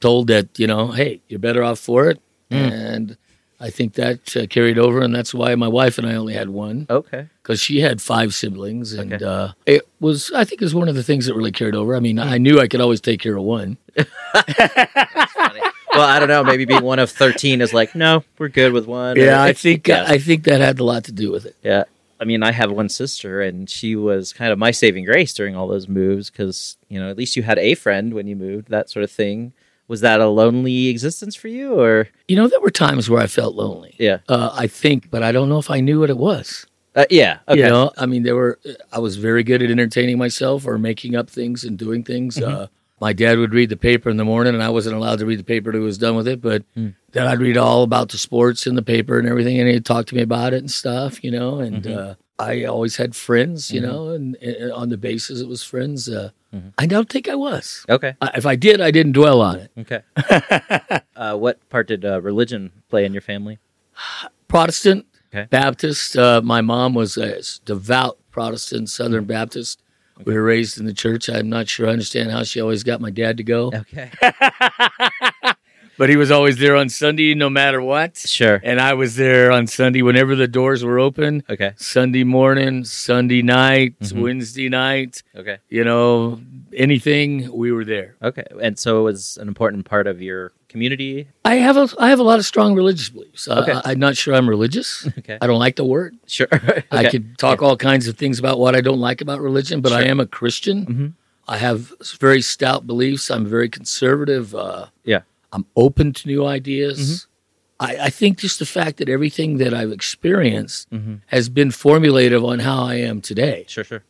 told that you know, hey, you're better off for it, Mm. and I think that uh, carried over, and that's why my wife and I only had one Okay. because she had five siblings, and Okay. uh, it was I think it was one of the things that really carried over. I mean. I knew I could always take care of one. [laughs] Funny. well, I don't know. Maybe being one of 13 is like, no, we're good with one. Yeah, I think yeah. I think that had a lot to do with it. Yeah. I mean, I have one sister, and she was kind of my saving grace during all those moves because, you know, at least you had a friend when you moved, that sort of thing. Was that a lonely existence for you, or? You know, there were times where I felt lonely. Yeah. Uh, I think, but I don't know if I knew what it was. Uh, yeah. Okay. You know, I mean, there were. I was very good at entertaining myself or making up things and doing things. Mm-hmm. Uh, my dad would read the paper in the morning, and I wasn't allowed to read the paper till he was done with it. But Mm. then I'd read all about the sports in the paper and everything, and he'd talk to me about it and stuff. You know, and Mhm. uh, I always had friends. You Mhm. know, and, and on the basis it was friends. Uh, Mhm. I don't think I was. Okay. I, if I did, I didn't dwell on it. Okay. [laughs] uh, what part did uh, religion play in your family? [sighs] Protestant, Okay. Baptist. Uh, my mom was a devout Protestant, Southern Mm. Baptist. We were raised in the church. I'm not sure I understand how she always got my dad to go, Okay. [laughs] but he was always there on Sunday no matter what. Sure. And I was there on Sunday whenever the doors were open. Okay. Sunday morning, Sunday night, Mhm. Wednesday night, Okay. you know, anything, we were there. Okay. And so it was an important part of your community. I have a I have a lot of strong religious beliefs. Uh, Okay. I, am not sure I'm religious. Okay. I don't like the word. Sure. [laughs] I could talk all kinds of things about what I don't like about religion, but I am a Christian. Mhm. I have very stout beliefs. I'm very conservative. Uh, Yeah. I'm open to new ideas. Mhm. I, I think just the fact that everything that I've experienced Mhm. has been formulative on how I am today. Sure. Sure.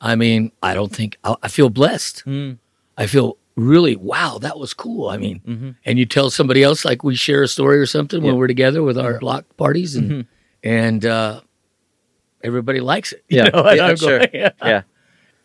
I mean, I don't think I, I feel blessed. Mm. I feel really, wow, that was cool. I mean, Mhm. and you tell somebody else like we share a story or something when we're together with our block parties and Mhm. and uh, everybody likes it. [laughs] you Yeah. know, Yeah, I'm sure. going, Yeah.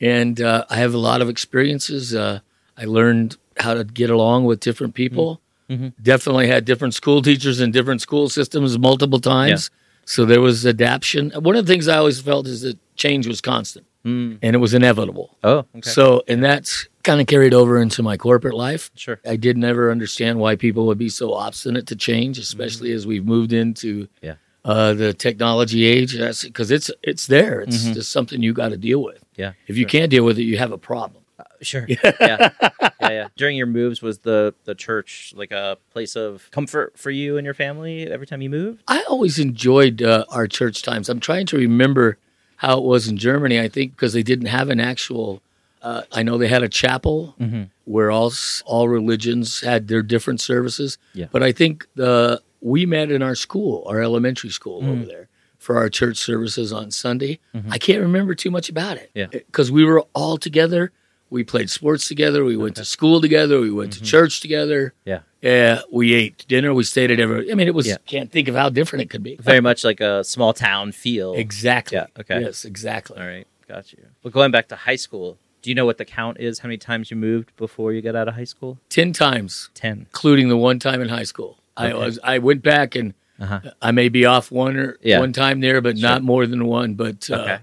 And uh, I have a lot of experiences. Uh, I learned how to get along with different people. Mhm. Definitely had different school teachers in different school systems multiple times. So there was adaptation. One of the things I always felt is that change was constant Mm. and it was inevitable. Oh. Okay. So, and that's kind of carried over into my corporate life. sure. I did never understand why people would be so obstinate to change, especially as we've moved into Mm-hmm. Yeah. uh, the technology age. Because it's it's there. It's Mhm. just something you got to deal with. Yeah. If you sure. can't deal with it, you have a problem. Sure. Yeah. yeah. [laughs] Yeah. During your moves, was the the church like a place of comfort for you and your family every time you moved? I always enjoyed uh, our church times. I'm trying to remember how it was in Germany. I think because they didn't have an actual. Uh, I know they had a chapel Mm-hmm. where all all religions had their different services. Yeah. But I think the we met in our school, our elementary school Mm. over there, for our church services on Sunday. Mhm. I can't remember too much about it. Yeah. Because we were all together. We played sports together. We went to school together. We went Mhm. to church together. Yeah. Yeah. We ate dinner. We stayed at every. I mean, it was. Yeah. Can't think of how different it could be. Very much like a small town feel. Exactly. Yeah, okay. Yes. Exactly. All right. Got you. But going back to high school, do you know what the count is? How many times you moved before you got out of high school? Ten times, Ten. including the one time in high school. I was. I went back and Uh-huh. I may be off one or Yeah. one time there, but Sure. not more than one. But uh, Okay.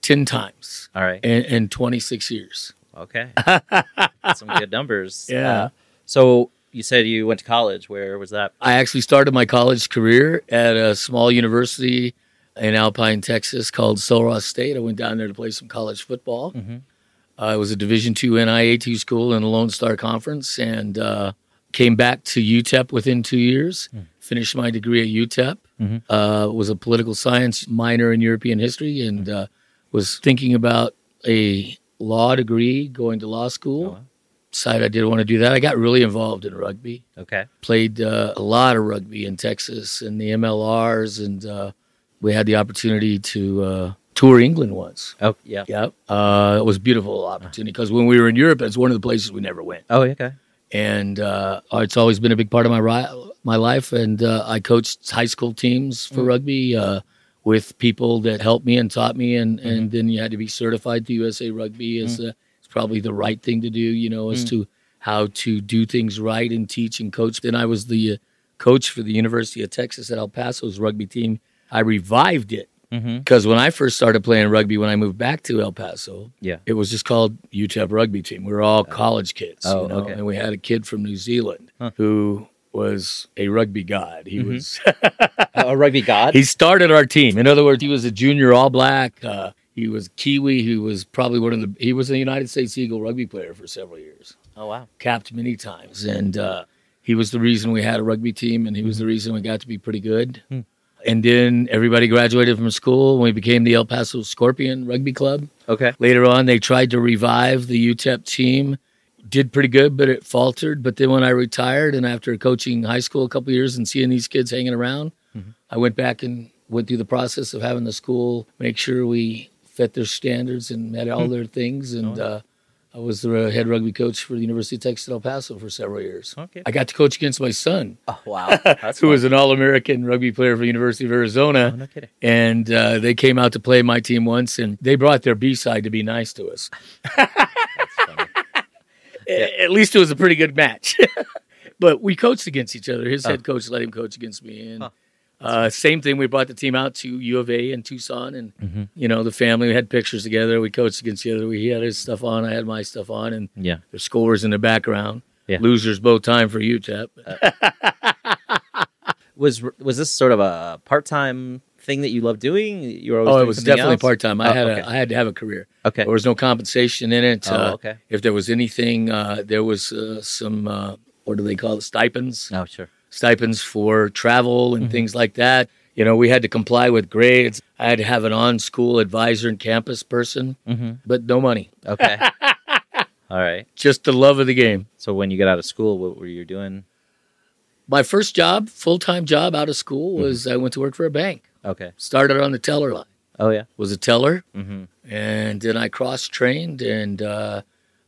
ten times All right. in, in 26 years. Okay. [laughs] Some good numbers. Yeah. Uh, so you said you went to college. Where was that? I actually started my college career at a small university in Alpine, Texas, called Sul State. I went down there to play some college football. Mhm. Uh, it was a Division two NAIA two school in the Lone Star Conference, and uh, came back to UTEP within two years, finished my degree at UTEP, Mhm. uh, was a political science minor in European history, and uh, was thinking about a law degree, going to law school. Oh. Decided I didn't want to do that. I got really involved in rugby. Okay. Played uh, a lot of rugby in Texas and the MLRs, and uh, we had the opportunity to uh, tour England once. Oh, yeah. Yep. Uh, it was a beautiful opportunity because when we were in Europe, it's one of the places we never went. Oh, okay. And uh, it's always been a big part of my ri- my life. And uh, I coached high school teams for rugby uh, with people that helped me and taught me. And, and then you had to be certified to USA Rugby. Is uh, it's probably the right thing to do, you know, as to how to do things right and teach and coach. Then I was the uh, coach for the University of Texas at El Paso's rugby team. I revived it Mm-hmm. because when I first started playing rugby, when I moved back to El Paso, Yeah. it was just called UTEP rugby team. We were all college kids, Oh, you know, okay. and we had a kid from New Zealand Huh. who was a rugby god. He Mhm. was [laughs] a rugby god. he started our team. In other words, he was a junior All Black. Uh, he was Kiwi. He was probably one of the. He was a United States Eagle rugby player for several years, oh, wow. capped many times, and uh, he was the reason we had a rugby team, and he was the reason we got to be pretty good. Hmm. And then everybody graduated from school, and we became the El Paso Scorpion Rugby Club. Okay. Later on, they tried to revive the UTEP team. Did pretty good, but it faltered. But then when I retired and after coaching high school a couple years and seeing these kids hanging around, Mhm. I went back and went through the process of having the school make sure we fit their standards and met all their things. And Oh. uh, I was the head rugby coach for the University of Texas at El Paso for several years. Okay. I got to coach against my son, Oh, wow. [laughs] That's who fun. was an All American rugby player for the University of Arizona Oh, no kidding. and uh, they came out to play my team once, and they brought their B side to be nice to us. [laughs] A- At least it was a pretty good match. [laughs] but we coached against each other. His Oh. head coach let him coach against me, and Huh. uh, same thing. We brought the team out to U of A in Tucson, and hmm you know the family. We had pictures together. We coached against each other. We he had his stuff on. I had my stuff on, and Yeah. the scores in the background. Yeah. Losers both time for UTEP. [laughs] Was was this sort of a part time thing that you love doing? You were always Oh, it was definitely part time. I Oh, had okay. a, I had to have a career. Okay. There was no compensation in it. Oh, Uh, okay. if there was anything, uh, there was uh, some uh, what do they call it? Stipends, Oh, sure. stipends for travel and Mhm. things like that. You know, we had to comply with grades. I had to have an on-school advisor and campus person, hmm but no money, Okay. [laughs] All right. just the love of the game. So when you got out of school, what were you doing? My first job, full-time job out of Mm-hmm. school, was I went to work for a bank. Okay. Started on the teller line. Oh yeah. Was a teller, hmm and then I cross trained and uh,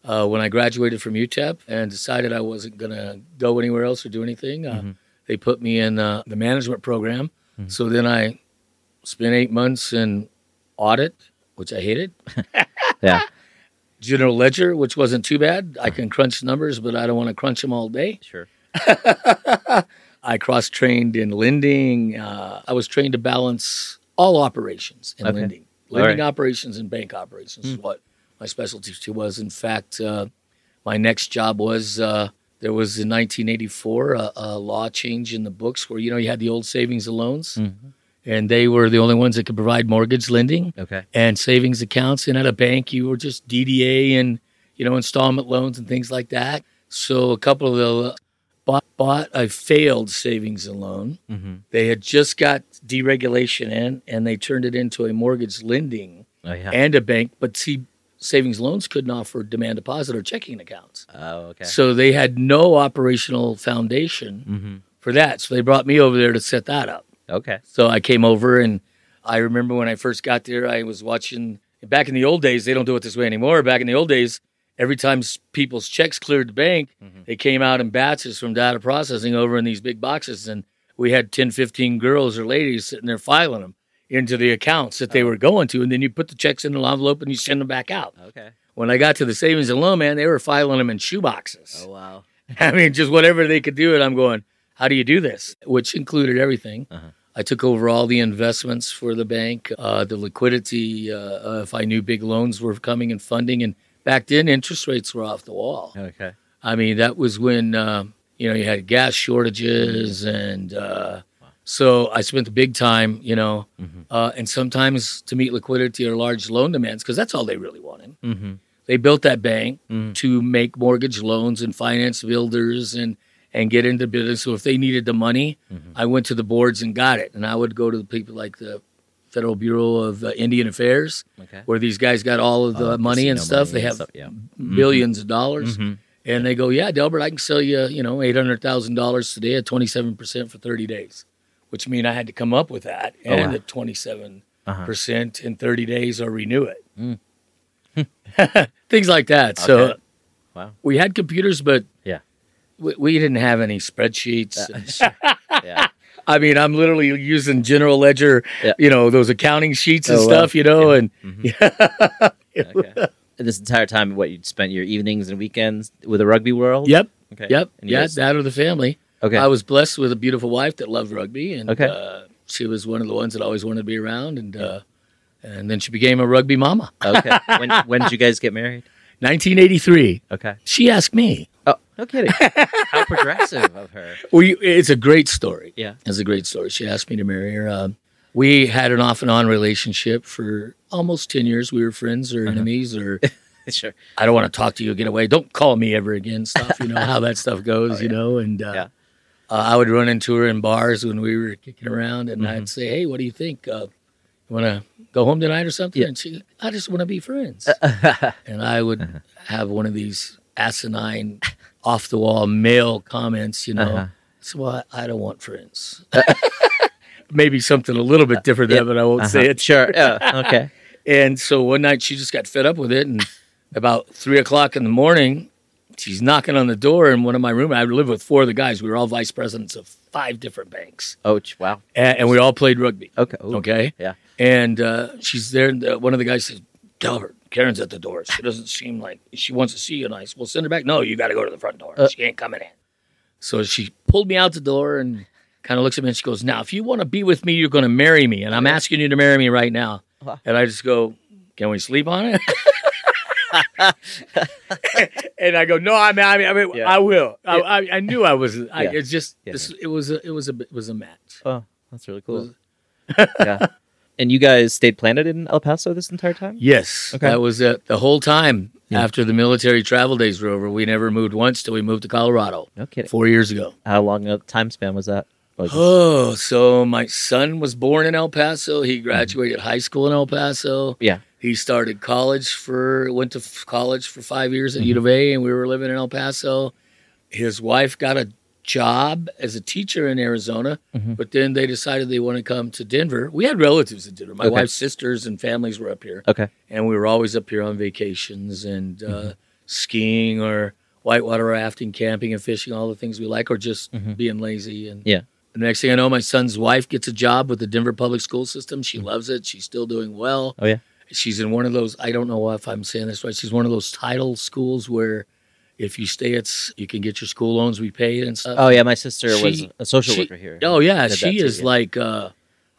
uh, when I graduated from UTEP and decided I wasn't going to go anywhere else or do anything, uh, Mhm. they put me in uh, the management program. Mhm. So then I spent eight months in audit, which I hated. [laughs] Yeah. General ledger, which wasn't too bad. I can crunch numbers, but I don't want to crunch them all day. Sure. [laughs] I cross trained in lending. Uh, I was trained to balance all operations in Okay. lending. Lending right. operations and bank operations is Hmm. what my specialty was. In fact, uh, my next job was uh, there was in 1984 a, a law change in the books where you know you had the old savings and loans, hmm and they were the only ones that could provide mortgage lending Okay. and savings accounts. And at a bank, you were just DDA and you know installment loans and things like that. So a couple of the bought, bought a failed savings and loan. hmm They had just got deregulation in, and they turned it into a mortgage lending Oh yeah. and a bank. But see, savings loans couldn't offer demand deposit or checking accounts, oh okay. so they had no operational foundation hmm for that. So they brought me over there to set that up. Okay. So I came over and I remember when I first got there, I was watching. Back in the old days, they don't do it this way anymore. Back in the old days, every time people's checks cleared the bank, Mhm. they came out in batches from data processing over in these big boxes. And we had 10, 15 girls or ladies sitting there filing them into the accounts that they were going to. And then you put the checks in the envelope and you send them back out. Okay. When I got to the savings and loan, man, they were filing them in shoe boxes. Oh wow. [laughs] I mean, just whatever they could do And I'm going, how do you do this? Which included everything. Uh-huh. I took over all the investments for the bank, uh, the liquidity, uh, uh, if I knew big loans were coming and funding. And back then, interest rates were off the wall. Okay. I mean, that was when, uh, you know, you had gas shortages. And uh, so I spent the big time, you know, hmm uh, and sometimes to meet liquidity or large loan demands, because that's all they really wanted. hmm They built that bank Mhm. to make mortgage loans and finance builders and and get into business. So if they needed the money, Mhm. I went to the boards and got it. And I would go to the people like the Federal Bureau of uh, Indian Affairs, Okay. where these guys got all of the Oh, money and stuff. they money have stuff, yeah. 1000000000s of dollars. Mhm. And they go, yeah, Delbert, I can sell you, you know, eight hundred thousand dollars today at twenty seven percent for thirty days, which mean I had to come up with that Oh, and wow. at twenty seven Uh-huh. percent in thirty days or renew it. Mm. [laughs] Things like that. So Wow. we had computers, but Yeah. we, we didn't have any spreadsheets. Uh, [laughs] yeah. I mean, I'm literally using General Ledger, Yeah. you know, those accounting sheets and Oh, wow. stuff, you know, and [laughs] Mhm. Okay. This entire time, what you'd spent your evenings and weekends with the rugby world? yep, Okay. yep, And yeah, that or the family. okay. I was blessed with a beautiful wife that loved rugby, and Okay. uh, she was one of the ones that always wanted to be around, and uh, and then she became a rugby mama. okay. When when did you guys get married? [laughs] 1983. Okay. She asked me. Oh, no kidding. [laughs] How progressive of her. We, it's a great story. Yeah. It's a great story. She asked me to marry her. Um, we had an off and on relationship for almost 10 years. We were friends or enemies, or [laughs] Sure. I don't want to talk to you, get away. Don't call me ever again. Stuff, you know how that [laughs] stuff goes, Oh, you know. And uh, Yeah. uh, I would run into her in bars when we were kicking around, and Mhm. I'd say, "Hey, what do you think? Uh, you want to go home tonight or something?" Yeah. And she, "I just want to be friends." and I would Uh-huh. have one of these asinine, off the wall male comments, you know. Uh-huh. So well, I, don't want friends. [laughs] Maybe something a little bit different than Yeah. that, but I won't say Uh-huh. it. Sure. Yeah. [laughs] Okay. And so one night she just got fed up with it, and about three o'clock in the morning, she's knocking on the door in one of my rooms. I lived with four of the guys. We were all vice presidents of five different banks, Oh, wow. and, and we all played rugby. Okay. Ooh. Okay. Yeah. And uh, she's there, and uh, one of the guys says, "Delbert, Karen's at the door. She doesn't seem like she wants to see you." And I said, "Well, send her back." No, you got to go to the front door. Uh. she ain't coming in. So she pulled me out the door and kind of looks at me and she goes, "Now, if you want to be with me, you're going to marry me, and I'm asking you to marry me right now." And I just go, "Can we sleep on it?" [laughs] [laughs] and I go, "No, I mean, I mean, I, mean, Yeah. I will. I, I, I knew I was. I, Yeah. It's just, Yeah. this, it was, a, it was a, it was a match. Oh, that's really cool. [laughs] yeah. And you guys stayed planted in El Paso this entire time? Yes, Okay. that was it. The whole time Yeah. after the military travel days were over, we never moved once till we moved to Colorado No kidding. four years ago. How long a time span was that? Like, Oh, so my son was born in El Paso. He graduated high school in El Paso. yeah. He started college for went to f- college for five years at Mhm. U of A, and we were living in El Paso. His wife got a job as a teacher in Arizona, Mhm. but then they decided they want to come to Denver. We had relatives in Denver. My Okay. wife's sisters and families were up here. Okay. and we were always up here on vacations and uh, Mm-hmm. skiing or whitewater rafting, camping and fishing, all the things we like, or just Mhm. being lazy. And Yeah. the next thing I know, my son's wife gets a job with the Denver public school system. She loves it. She's still doing well. Mm-hmm. Oh, yeah. She's in one of those. I don't know if I'm saying this right. She's one of those title schools where. If you stay at, you can get your school loans repaid and stuff. Oh, yeah. My sister was a social she- worker here. Oh yeah, she too, is yeah. like uh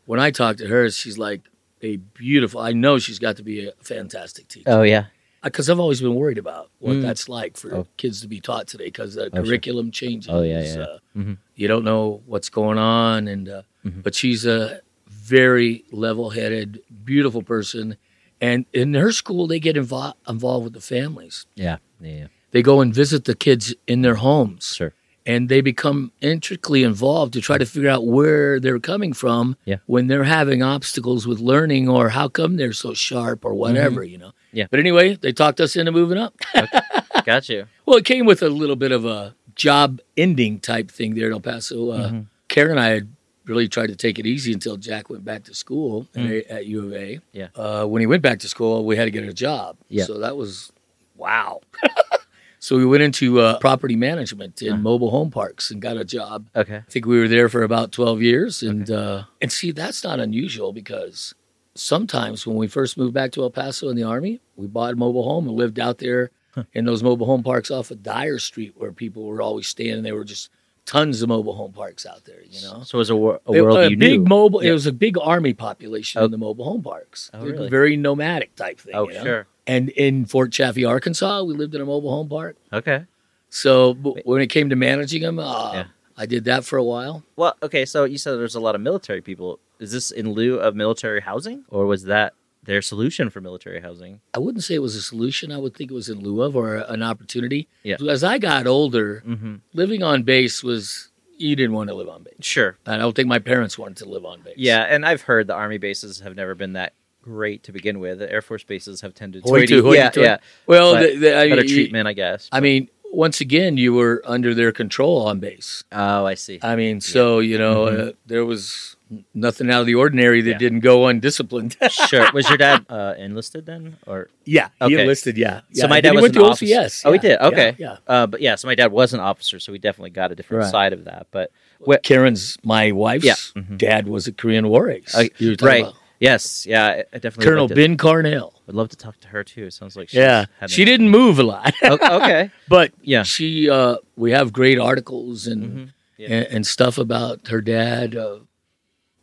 when I talk to her, she's like a beautiful. I know she's got to be a fantastic teacher Oh, yeah. because I've always been worried about what Mm. that's like for Oh. kids to be taught today because the Oh, sure. curriculum changes. Oh, yeah, yeah. Uh, Mhm. You don't know what's going on, and uh, Mhm. but she's a very level-headed, beautiful person, and in her school they get invo- involved with the families. Yeah. Yeah. They go and visit the kids in their homes Sure. and they become intricately involved to try to figure out where they're coming from Yeah. when they're having obstacles with learning or how come they're so sharp or whatever, you know. Mm-hmm. Yeah. But anyway, they talked us into moving up. [laughs] Got you. well, it came with a little bit of a job ending type thing there in El Paso. Uh, Mhm. Karen and I had really tried to take it easy until Jack went back to school at, at U of A. Mm. Yeah. Uh, when he went back to school, we had to get a job. Yeah. So that was wow. [laughs] so we went into uh, property management in Uh-huh. mobile home parks and got a job. Okay. I think we were there for about 12 years. And, uh, and see, that's not unusual because sometimes when we first moved back to El Paso in the Army, we bought a mobile home and lived out there in those mobile home parks off of Dyer Street where people were always staying. And there were just tons of mobile home parks out there, you know? So it was a, wor- a It- a big knew. mobile. Yeah. It was a big army population Oh. in the mobile home parks. Oh, really? Very nomadic type thing. Oh, you know? sure. And in Fort Chaffee, Arkansas, we lived in a mobile home park. Okay. So when it came to managing them, uh, Yeah. I did that for a while. Well, okay. So you said there's a lot of military people. Is this in lieu of military housing, or was that their solution for military housing. I wouldn't say it was a solution. I would think it was in lieu of or an opportunity. Yeah. As I got older, Mm-hmm. living on base was you didn't want to live on base. Sure. I don't think my parents wanted to live on base. Yeah, and I've heard the army bases have never been that great to begin with. Air Force bases have tended to yeah, yeah, Well, But the, the, I, better treatment, I guess. I mean, once again, you were under their control on base. oh, I see. I mean, so you know, Mhm. uh, there was nothing out of the ordinary that Yeah. didn't go undisciplined. [laughs] sure. Was your dad uh, enlisted then, or yeah, he he enlisted. Yeah, So my dad was went an to officer. OCS. Oh, he did? Okay. Yeah. uh, but yeah, so my dad was an officer, so we definitely got a different Right. side of that. But Wh- Karen's my wife's Yeah. Mhm. dad was a Korean War ace. Right. about yes, yeah, I, definitely Colonel would like to- Ben Carnell. I'd love to talk to her too. It sounds like she's Yeah, she didn't move a lot, okay. [laughs] but Yeah. she. Uh, we have great articles and Mhm. Yeah. and, and stuff about her dad. Uh,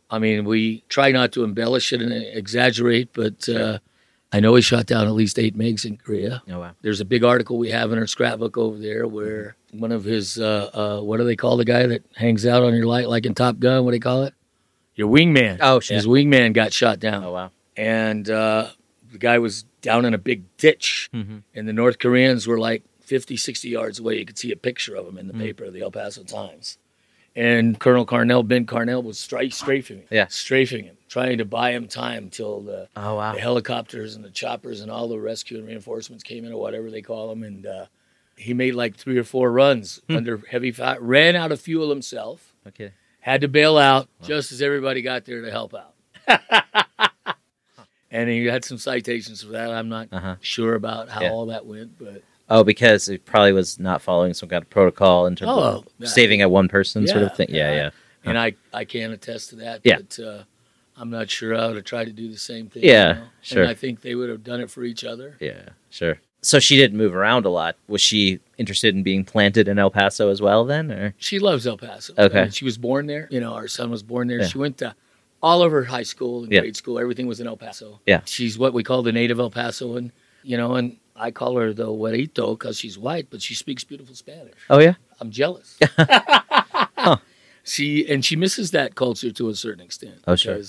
I mean, we try not to embellish it and exaggerate, but uh, I know he shot down at least eight MiGs in Korea. Oh wow. There's a big article we have in our scrapbook over there where one of his, uh, uh, what do they call the guy that hangs out on your light, like in Top Gun? What do they call it? Your wingman. Oh, shit. His wingman got shot down. Oh wow. And uh, the guy was down in a big ditch, Mhm. and the North Koreans were like 50, 60 yards away. You could see a picture of him in the Mm. paper, the El Paso Times. And Colonel Carnell, Ben Carnell, was stri- strafing him, Yeah. strafing him, trying to buy him time till the Oh wow. the helicopters and the choppers and all the rescue and reinforcements came in or whatever they call them and uh, he made like three or four runs Hmm. under heavy fire ran out of fuel himself Okay. Had to bail out just as everybody got there to help out [laughs] and he had some citations for that i'm not Uh huh. sure about how Yeah. all that went but Oh, because it probably was not following some kind of protocol in terms Oh, of yeah. saving at one person sort of thing. Yeah, yeah. yeah. and i i can attest to that Yeah. but uh, i'm not sure i would have tried to do the same thing Yeah, know? sure. and i think they would have done it for each other Yeah, sure. So she didn't move around a lot. Was she interested in being planted in El Paso as well then or She loves El Paso. Okay. I mean, she was born there. You know, our son was born there. Yeah. She went to all of her high school and Yeah. grade school. Everything was in El Paso. Yeah. She's what we call the native El Pasoan. You know, and I call her the güerito because she's white, but she speaks beautiful Spanish. Oh yeah? I'm jealous. [laughs] Huh. She and she misses that culture to a certain extent. Oh, sure.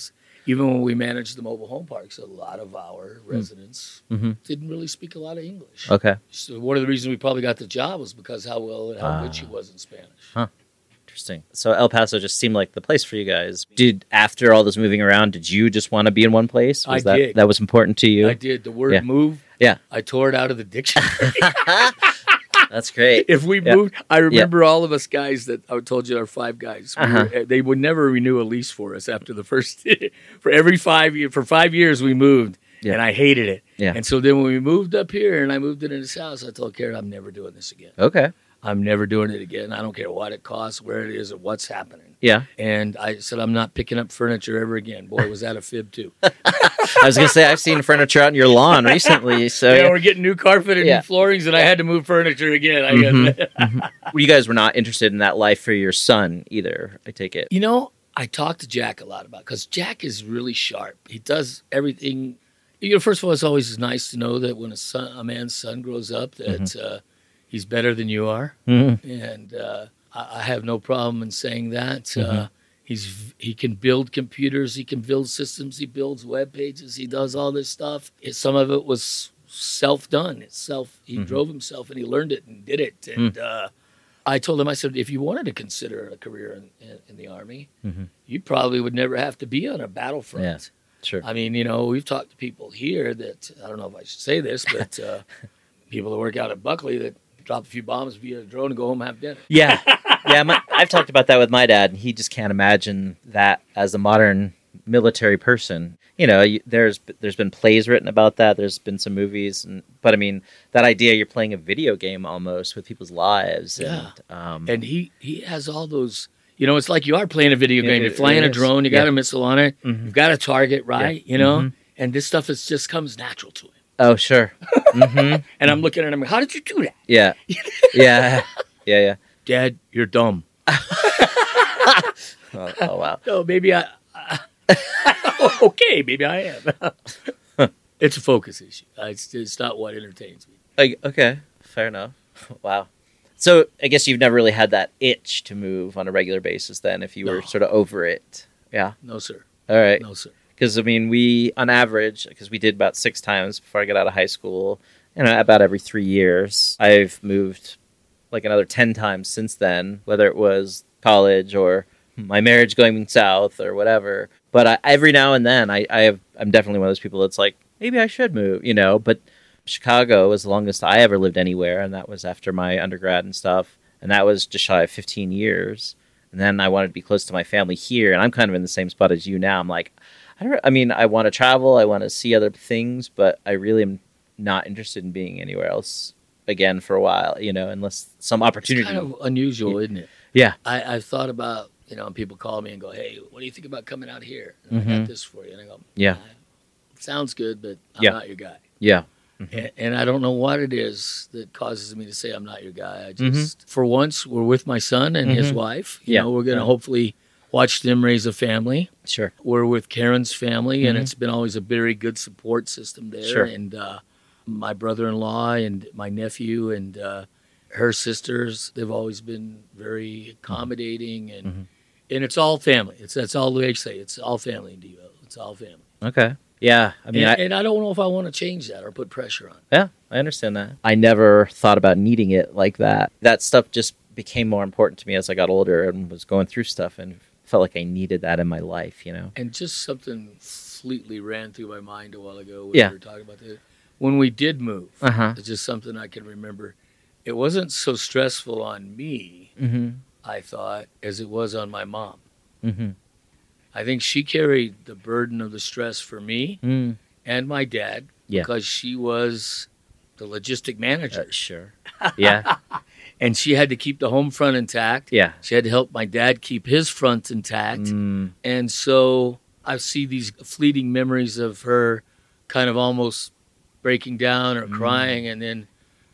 Even when we managed the mobile home parks, a lot of our residents Mhm. didn't really speak a lot of English. Okay. So one of the reasons we probably got the job was because how well and how Ah. good she was in Spanish. Huh. Interesting. So El Paso just seemed like the place for you guys. Did after all this moving around, did you just want to be in one place? I that did. that was important to you? I did. The word Yeah. move. Yeah. I tore it out of the dictionary. [laughs] [laughs] That's great. if we moved, I remember all of us guys that I told you are five guys. we Uh-huh. were- they would never renew a lease for us after the first. [laughs] for every five year, for five years we moved, Yeah. and I hated it. Yeah. And so then when we moved up here and I moved into this house, I told Karen, I'm never doing this again. Okay. I'm never doing it again. I don't care what it costs, where it is, or what's happening. Yeah. And I said, I'm not picking up furniture ever again. Boy, was that a fib too. [laughs] I was gonna say I've seen furniture out in your lawn recently. So yeah, we're getting new carpet and Yeah. new floorings, and I had to move furniture again. I Mhm. [laughs] you guys were not interested in that life for your son either. I take it. You know, I talked to Jack a lot about because Jack is really sharp. He does everything. You know, first of all, it's always nice to know that when a son, a man's son grows up, that Mm-hmm. uh, he's better than you are, Mhm. and uh, I, I have no problem in saying that. Mm-hmm. Uh, he's he can build computers, he can build systems, he builds web pages, he does all this stuff. Some of it was self done. It's self. He Mhm. drove himself and he learned it and did it. Hmm. And uh, I told him, I said, if you wanted to consider a career in, in, in the army, Mhm. you probably would never have to be on a battlefront. Yeah. Sure. I mean, you know, we've talked to people here that I don't know if I should say this, [laughs] but uh, people that work out at Buckley that drop a few bombs via a drone and go home and have dinner. Yeah, [laughs] yeah. My, I've talked about that with my dad, and he just can't imagine that as a modern military person. You know, you, there's there's been plays written about that. There's been some movies, and but I mean, that idea you're playing a video game almost with people's lives. Yeah. And, um, And he he has all those. You know, it's like you are playing a video Yeah, game. You're flying a drone. You got a missile on it. Mhm. You've got a target, right? You know, Mhm. and this stuff is just comes natural to him. Oh, sure. hmm [laughs] And I'm looking at him. How did you do that, Yeah, [laughs] yeah, yeah, yeah. Dad? You're dumb. [laughs] Oh, oh wow. Oh, maybe I. okay, maybe I am. it's a focus issue. Uh, It's, it's not what entertains me. Like, okay, fair enough. Wow. So I guess you've never really had that itch to move on a regular basis. Then, if you were sort of over it. Yeah. No, sir. All right. No, sir. Because I mean, we on average, because we did about six times before I got out of high school, you know, about every three years. I've moved like another ten times since then, whether it was college or my marriage going south or whatever. But I, every now and then, I, I have, I'm definitely one of those people that's like, maybe I should move, you know. But Chicago was the longest I ever lived anywhere, and that was after my undergrad and stuff, and that was just shy of 15 years. And then I wanted to be close to my family here, and I'm kind of in the same spot as you now. I'm like, I don't. I mean, I want to travel, I want to see other things, but I really am not interested in being anywhere else again for a while, you know, unless some opportunity. It's kind of unusual, isn't it? Yeah. I, I've thought about, you know, people call me and go, hey, what do you think about coming out here? And I got this for you. And I go, Yeah. "Ah, Sounds good, but I'm Yeah. not your guy. Yeah. And, and I don't know what it is that causes me to say I'm not your guy. I Mhm. just, for once, we're with my son and his Mhm. wife. You Yeah. know, we're going to Yeah. hopefully watch them raise a family. Sure. We're with Karen's family, and Mhm. it's been always a very good support system there. Sure. And uh, my brother-in-law and my nephew and uh, her sisters, they've always been very accommodating, and Mhm. and it's all family. It's that's all they say. It's all family in Devo. It's all family. Okay. Yeah. I mean, and, I, and I don't know if I want to change that or put pressure on. it. Yeah, I understand that. I never thought about needing it like that. That stuff just became more important to me as I got older and was going through stuff and felt like I needed that in my life, you know. And just something fleetly ran through my mind a while ago when Yeah. we were talking about this. When we did move, Uh-huh. it's just something I can remember. It wasn't so stressful on me, Mhm. I thought, as it was on my mom. Mhm. I think she carried the burden of the stress for me Mm. and my dad Yeah. because she was the logistic manager Uh, sure. Yeah. [laughs] and she had to keep the home front intact. Yeah. She had to help my dad keep his front intact. Mm. And so I see these fleeting memories of her kind of almost breaking down or Mm. crying, and then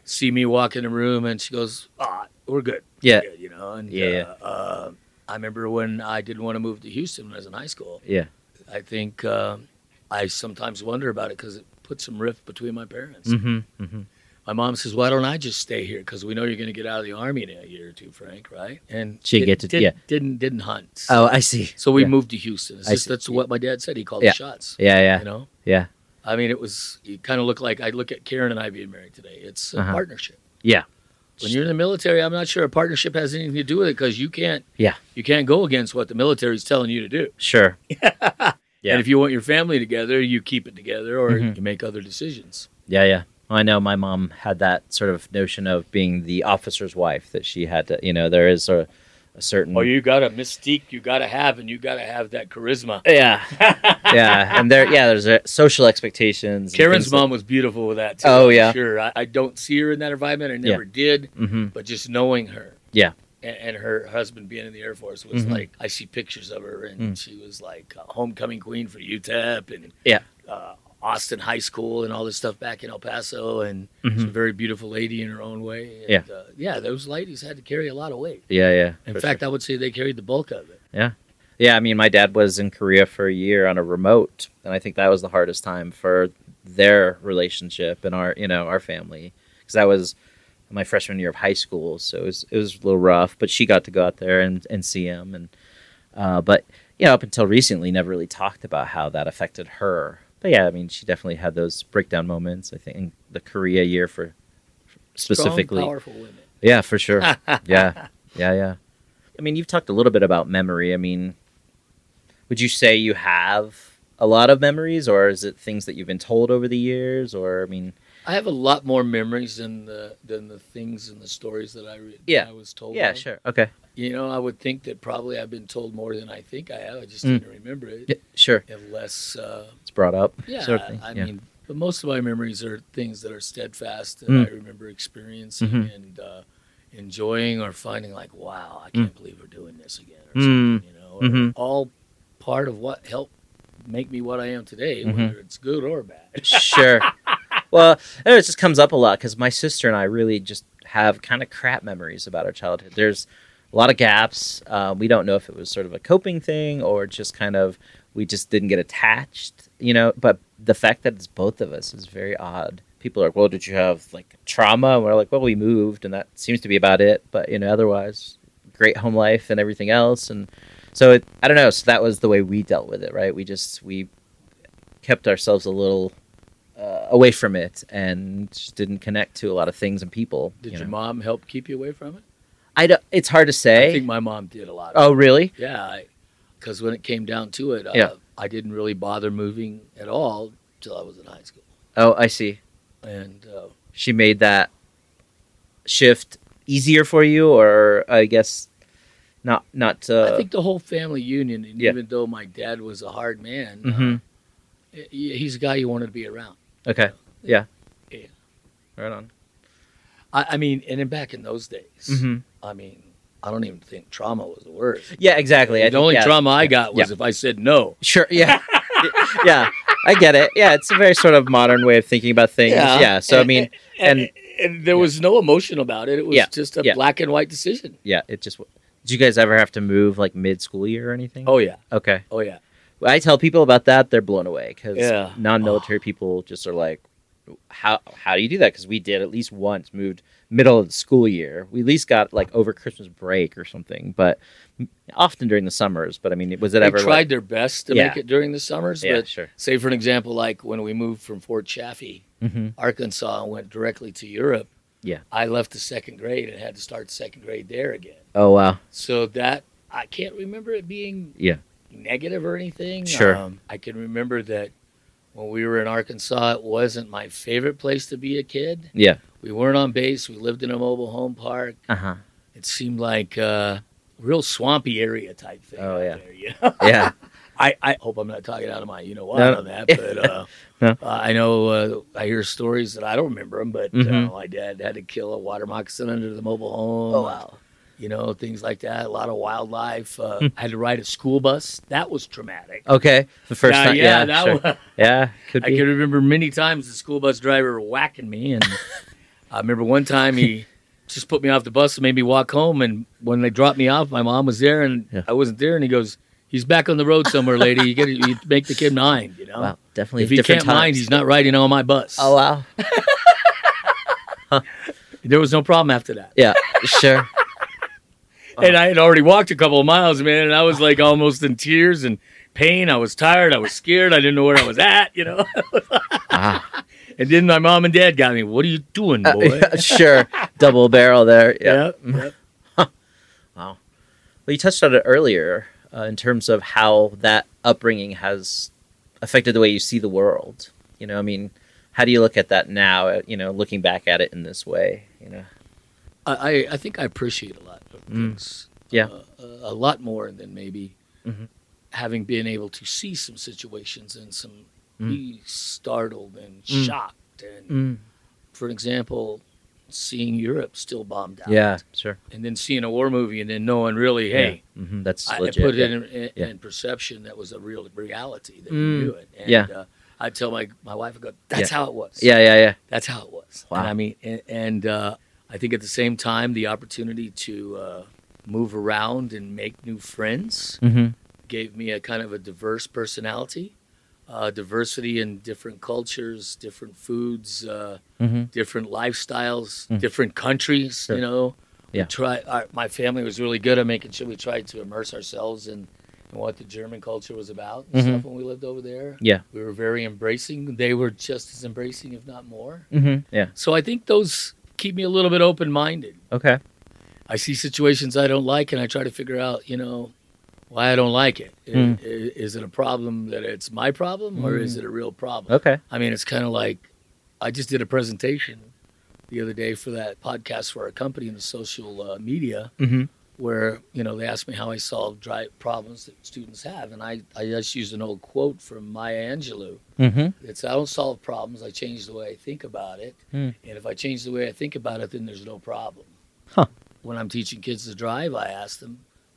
see me walk in the room, and she goes, "Ah, we're good, Yeah. We're good," you know." And Yeah, uh, uh, I remember when I didn't want to move to Houston when I was in high school. Yeah. I think um I sometimes wonder about it because it put some rift between my parents. Mhm. Mhm. My mom says, "Why don't I just stay here? Because we know you're going to get out of the army in a year or two, Frank, right?" And She did- get to- did, yeah. didn't didn't hunt. Oh, I see. So we Yeah. moved to Houston. Just, that's what my dad said. He called Yeah. the shots. Yeah, yeah. You know, Yeah. I mean, it was. You kind of look like I look at Karen and I being married today. It's a Uh-huh. partnership. Yeah. When you're in the military, I'm not sure a partnership has anything to do with it because you can't. Yeah. You can't go against what the military's telling you to do. Sure. [laughs] Yeah. And if you want your family together, you keep it together, or Mhm. you make other decisions. Yeah, yeah. I know my mom had that sort of notion of being the officer's wife that she had to, you know, there is a, a certain Or you got a mystique you got to have, and you got to have that charisma. Yeah. yeah, and there yeah, there's uh social expectations. Karen's mom was beautiful with that too. Oh, yeah. sure. I, I don't see her in that environment. I Yeah. never did. Mhm. but just knowing her. Yeah. And, and her husband being in the Air Force was Mhm. like, I see pictures of her, and Mm. she was like a homecoming queen for UTEP and Yeah. uh, Austin High School and all this stuff back in El Paso. And she's a very beautiful lady in her own way. And, Yeah. Uh, yeah, those ladies had to carry a lot of weight. Yeah, yeah. In fact, sure. I would say they carried the bulk of it. Yeah, yeah, I mean, my dad was in Korea for a year on a remote, and I think that was the hardest time for their relationship and our, you know, our family, because that was my freshman year of high school, so it was it was a little rough. But she got to go out there and and see him, and uh, but you know, up until recently, never really talked about how that affected her. But yeah, I mean, she definitely had those breakdown moments. I think in the Korea year for specifically, Strong, powerful women. yeah, for sure. [laughs] yeah, yeah, yeah. I mean, you've talked a little bit about memory. I mean, would you say you have a lot of memories, or is it things that you've been told over the years? Or I mean, I have a lot more memories than the than the things and the stories that I read. Yeah. I was told. yeah, of. sure, okay, You know, I would think that probably I've been told more than I think I have. I just Mm. didn't remember it. yeah, sure. Unless, uh, brought up. yeah, sort of. I yeah. mean, but most of my memories are things that are steadfast that Mm. I remember experiencing Mhm. and uh, enjoying or finding like, wow, I can't believe we're doing this again. Or Mm. something, you know, Mhm. all part of what helped make me what I am today, Mhm. whether it's good or bad. [laughs] sure. Well, it just comes up a lot because my sister and I really just have kind of crap memories about our childhood. There's a lot of gaps. Uh, we don't know if it was sort of a coping thing or just kind of we just didn't get attached, you know. But the fact that it's both of us is very odd. People are like, "Well, did you have like trauma?" And we're like, "Well, we moved, and that seems to be about it." But you know, otherwise, great home life and everything else. And so it, I don't know. So that was the way we dealt with it, right? We just we kept ourselves a little uh, away from it and just didn't connect to a lot of things and people. Did you your know. mom help keep you away from it? I don't, it's hard to say. I think my mom did a lot. oh, really? Yeah, because when it came down to it, uh, Yeah. I didn't really bother moving at all till I was in high school. Oh, I see. And uh, She made that shift easier for you, or I guess not. Not. Uh, I think the whole family union, and Yeah. even though my dad was a hard man, Mhm. uh, he's a guy you wanted to be around. Okay. Yeah. Yeah. Right on. I, I mean, and then back in those days, hmm I mean, I don't even think trauma was the word. Yeah. Exactly. I the think- only yeah. trauma I got was Yeah. if I said no. Sure. [laughs] Yeah. yeah. I get it. Yeah. It's a very sort of modern way of thinking about things. Yeah. so I mean, and, and- and there was no emotion about it. It was Yeah. just a Yeah. black and white decision. yeah. It just. Did you guys ever have to move like mid school year or anything? Oh yeah, Okay. oh yeah. When I tell people about that, they're blown away because Yeah. non-military oh. people just are like, "How how do you do that?" Because we did at least once moved middle of the school year. We at least got like over Christmas break or something, but often during the summers. But I mean, was it They ever tried like, their best to Yeah. make it during the summers, yeah, but sure. say for an example, like when we moved from Fort Chaffee, hmm Arkansas, and went directly to Europe. Yeah. I left the second grade and had to start second grade there again. Oh wow. So that I can't remember it being Yeah. negative or anything. Sure. Um, I can remember that when we were in Arkansas, it wasn't my favorite place to be a kid. Yeah. We weren't on base. We lived in a mobile home park. Uh huh. It seemed like a real swampy area type thing. Oh, yeah. There, you [laughs] know? Yeah. I, I hope I'm not talking out of my you know what No. on that, but [laughs] uh, No. uh, I know uh, I hear stories that I don't remember them, but Mhm. uh, my dad had to kill a water moccasin under the mobile home. Oh wow. You know things like that. A lot of wildlife. Uh, Hmm. I had to ride a school bus. That was traumatic. Okay. The first Yeah, time. yeah, Yeah. that sure. was, yeah. Could I can remember many times the school bus driver whacking me, and [laughs] I remember one time he [laughs] just put me off the bus and made me walk home. And when they dropped me off, my mom was there, and Yeah. I wasn't there. And he goes, "He's back on the road somewhere, lady. You get you [laughs] make the kid mind, you know. Wow. Definitely If he can't mind, he's not riding on my bus. Oh wow. [laughs] There was no problem after that. Yeah. Sure. And I had already walked a couple of miles, man, and I was like almost in tears and pain. I was tired. I was scared. I didn't know where I was at, you know. ah. And then my mom and dad got me. What are you doing, boy? Uh, [laughs] yeah, sure. Double barrel there. Yeah. yeah. yeah. [laughs] Well, you touched on it earlier uh, in terms of how that upbringing has affected the way you see the world. You know, I mean, how do you look at that now? uh, You know, looking back at it in this way. You know. I, I- I think I appreciate a lot of Mm. things. Yeah. Uh, a, a lot more than maybe Mhm. having been able to see some situations and some Mm. be startled and Mm. shocked. And for example, seeing Europe still bombed out. Yeah. Sure. And then seeing a war movie and then knowing really, hey, Yeah. hmm That's I, I put yeah. it in, in, Yeah. in perception that was a real reality that Mm. we knew it. And, Yeah. Uh, I tell my my wife, I go, that's how it was. Yeah. Yeah. Yeah. That's how it was. Wow. And I mean, and, and uh, I think at the same time, the opportunity to uh, move around and make new friends Mm-hmm. gave me a kind of a diverse personality, uh, diversity in different cultures, different foods, uh, Mm-hmm. different lifestyles, Mm. different countries. Sure. You know, Yeah. we try. Our, my family was really good at making sure we tried to immerse ourselves in, in what the German culture was about and Mhm. stuff when we lived over there. Yeah. We were very embracing. They were just as embracing, if not more. Mm-hmm. Yeah. So I think those keep me a little bit open minded. Okay. I see situations I don't like, and I try to figure out, you know, why I don't like it. Mm. i- Is it a problem that it's my problem, or is Mm. it a real problem? Okay. I mean, it's kind of like I just did a presentation the other day for that podcast for our company in the social uh, media, Mm-hmm. where you know they asked me how I solve dry problems that students have, and I I just used an old quote from Maya Angelou. Mm-hmm. It's I don't solve problems, I change the way I think about it. Hmm. And if I change the way I think about it, then there's no problem. Huh. When I'm teaching kids to drive, I ask them,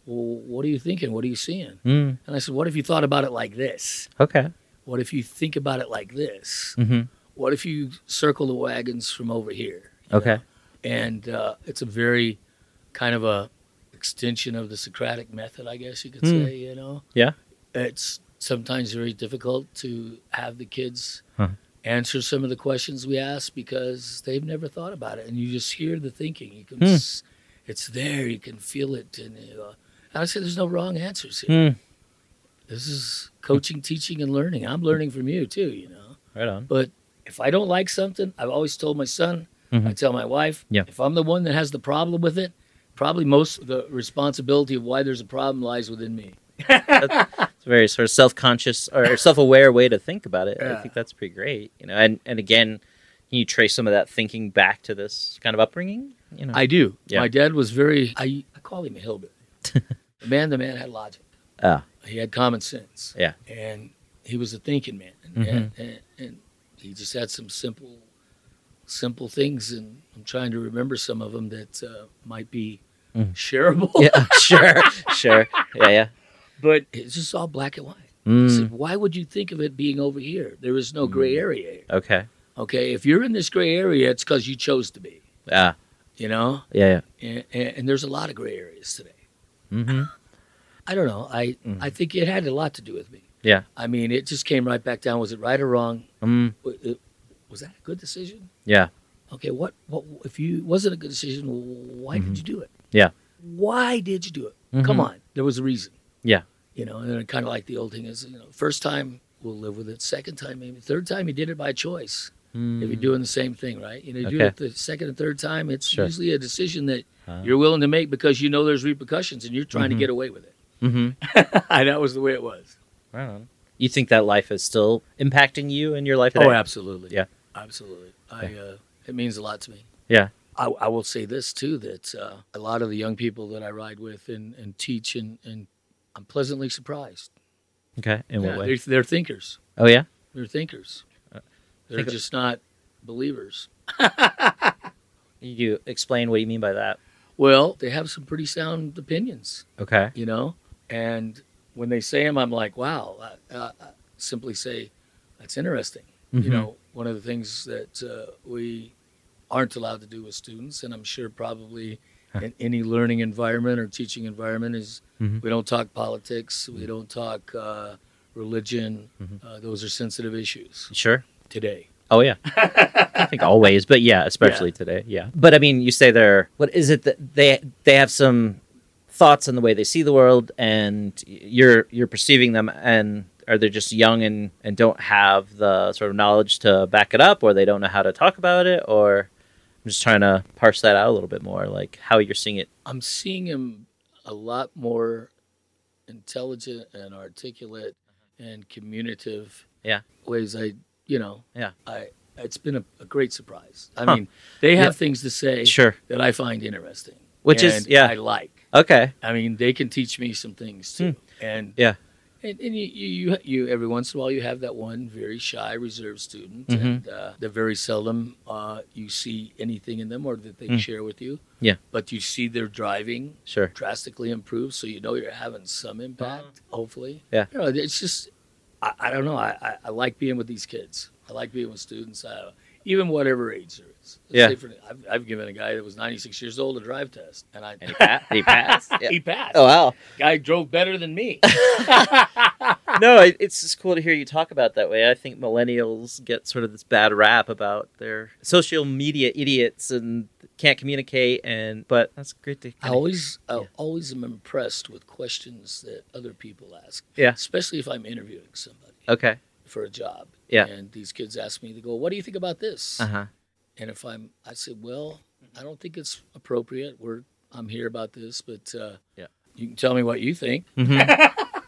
Well, what are you thinking? What are you seeing? Mm. And I said, What if you thought about it like this? Okay. What if you think about it like this? Mm-hmm. What if you circle the wagons from over here? Okay. know? And uh, it's a very kind of a extension of the Socratic method, I guess you could Hmm. say, you know? Yeah. It's sometimes very difficult to have the kids Huh. answer some of the questions we ask because they've never thought about it. And you just hear the thinking. You can, Hmm. s- it's there. You can feel it. And, uh, I say there's no wrong answers here. Mm. this is coaching, teaching, and learning. I'm learning from you too, you know. Right on. But if I don't like something, I've always told my son, I Mhm. tell my wife, Yeah. if I'm the one that has the problem with it, probably most of the responsibility of why there's a problem lies within me. It's a very sort of self-conscious or self-aware way to think about it. I think that's pretty great. You know, and and again, can you trace some of that thinking back to this kind of upbringing? You know, I do. Yeah. My dad was very, I, I call him a hillbilly. [laughs] the man, the man had logic. Ah. He had common sense. Yeah. And he was a thinking man. And, Mhm. and, and, he just had some simple, simple things. And I'm trying to remember some of them that uh, might be Mhm. shareable. yeah, [laughs] sure, sure, yeah, yeah. But it's just all black and white. Mm, said, why would you think of it being over here? There is no gray area here. okay. Okay. If you're in this gray area, it's because you chose to be, Ah, you know? yeah, yeah. And, and, and there's a lot of gray areas today. Mm-hmm. I don't know. I Mhm. I think it had a lot to do with me. Yeah. I mean, it just came right back down. Was it right or wrong? Mm, Was, that a good decision? yeah. Okay. What what if you wasn't a good decision? Why Mhm. did you do it? Yeah. Why did you do it? Come Mhm. on. There was a reason. Yeah. You know, and then kind of like the old thing is, you know, first time we'll live with it. Second time maybe. Third time you did it by choice. Mm. If you're doing the same thing, right? You know, you do it the second and third time. It's Sure. usually a decision that Ah. you're willing to make because you know there's repercussions and you're trying Mhm. to get away with it. Mm-hmm. [laughs] and that was the way it was. Right. You think that life is still impacting you in your life today? Oh, absolutely. Yeah. absolutely. I uh, it means a lot to me. Yeah. I, I will say this too: that uh, a lot of the young people that I ride with and, and teach, and, and I'm pleasantly surprised. Okay. In Yeah, what way? They're, they're thinkers. Oh yeah. They're thinkers. They're think- just not believers. [laughs] You explain what you mean by that. Well, they have some pretty sound opinions, Okay. you know. And when they say them, I'm like, wow. I, uh, simply say, that's interesting. Mhm. you know, one of the things that uh, we aren't allowed to do with students, and I'm sure probably Huh. in any learning environment or teaching environment, is Mhm. we don't talk politics, we don't talk uh, religion. Mhm. Uh, those are sensitive issues Sure. Today. Oh yeah. I think always, but yeah, especially today. Yeah. But I mean, you say they're what is it that they they have some thoughts on the way they see the world, and you're you're perceiving them, and are they just young and and don't have the sort of knowledge to back it up, or they don't know how to talk about it, or I'm just trying to parse that out a little bit more, like how you're seeing it. I'm seeing him a lot more intelligent and articulate uh-huh. and communicative. Yeah. Ways I, you know. Yeah. I. It's been a, a great surprise. I Huh. mean, they have Yeah. things to say Sure. that I find interesting, Which is- yeah. I like. Okay. I mean, they can teach me some things too, and Hmm. Yeah. and, and you, you you every once in a while you have that one very shy, reserved student, Mhm. and uh, that very seldom uh, you see anything in them or that they Mm. share with you. Yeah. but you see their driving Sure. drastically improve, so you know you're having some impact. Hopefully, Uh-huh. Yeah. You know, it's just I, I don't know. I, I, I like being with these kids. I like being with students, uh, even whatever age there is. Let's Yeah. for- I've, I've given a guy that was 96 years old a drive test, and I And he, pa- he [laughs] passed. Yeah. he passed. Oh wow. Guy drove better than me. [laughs] [laughs] [laughs] no, it, it's just cool to hear you talk about that way. I think millennials get sort of this bad rap about their social media idiots and can't communicate, and but that's great to. I always, I always am impressed with questions that other people ask. Yeah. Especially if I'm interviewing somebody okay. for a job. Yeah. And these kids ask me, they go, "What do you think about this?" Uh huh. And if I'm, I say, "Well, I don't think it's appropriate. We're, I'm here about this, but uh, Yeah. you can tell me what you think." [laughs]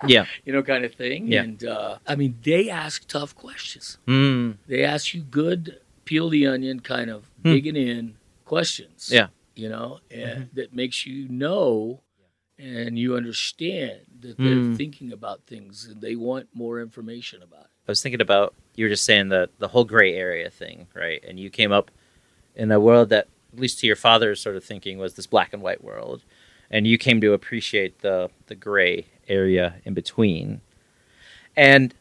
yeah. [laughs] You know, kind of thing. Yeah. And uh, I mean, they ask tough questions. Mm. They ask you good, peel the onion, kind of Hmm. digging in questions. Yeah. You know, and Mhm. that makes you know and you understand that they're Mm. thinking about things and they want more information about it. I was thinking about you were just saying the the whole gray area thing, right? And you came up in a world that, at least to your father's sort of thinking, was this black and white world, and you came to appreciate the the gray area in between. And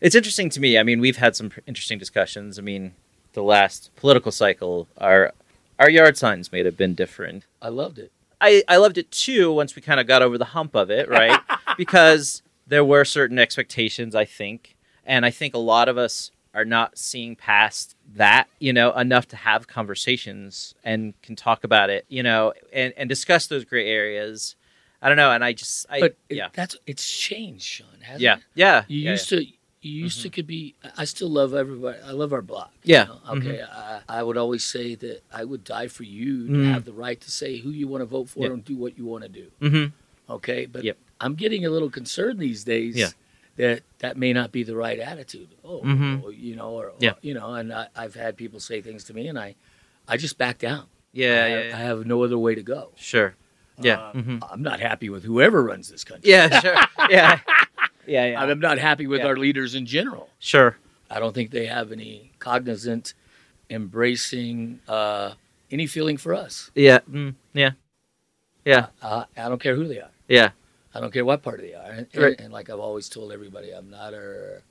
it's interesting to me. I mean, we've had some interesting discussions. I mean, the last political cycle, our our yard signs may have been different. I loved it. I, I loved it too once we kind of got over the hump of it, right? [laughs] because there were certain expectations, I think. And I think a lot of us are not seeing past that, you know, enough to have conversations and can talk about it, you know, and, and discuss those gray areas. I don't know, and I just, I, but yeah, that's it's changed, Sean. Hasn't yeah, it? yeah, You yeah, used to. You used to could be. I still love everybody. I love our block. you Yeah. know? Okay. I, I would always say that I would die for you to Mm. have the right to say who you want to vote for Yep. and do what you want to do. Mm-hmm. Okay. But Yep. I'm getting a little concerned these days. Yeah. That that may not be the right attitude. Oh, Mhm. or, you know, or, or, Yeah. you know, and I, I've had people say things to me, and I, I just back down. Yeah, I, yeah, yeah. I have no other way to go. sure. Yeah. Uh, Mhm. I'm not happy with whoever runs this country. Yeah, sure. [laughs] Yeah. Yeah, yeah. I'm not happy with Yeah. our leaders in general. Sure. I don't think they have any cognizant, embracing uh, any feeling for us. Yeah. Mm, yeah. Yeah. Uh, I don't care who they are. Yeah. I don't care what party they are. And, and- Right. and like I've always told everybody, I'm not a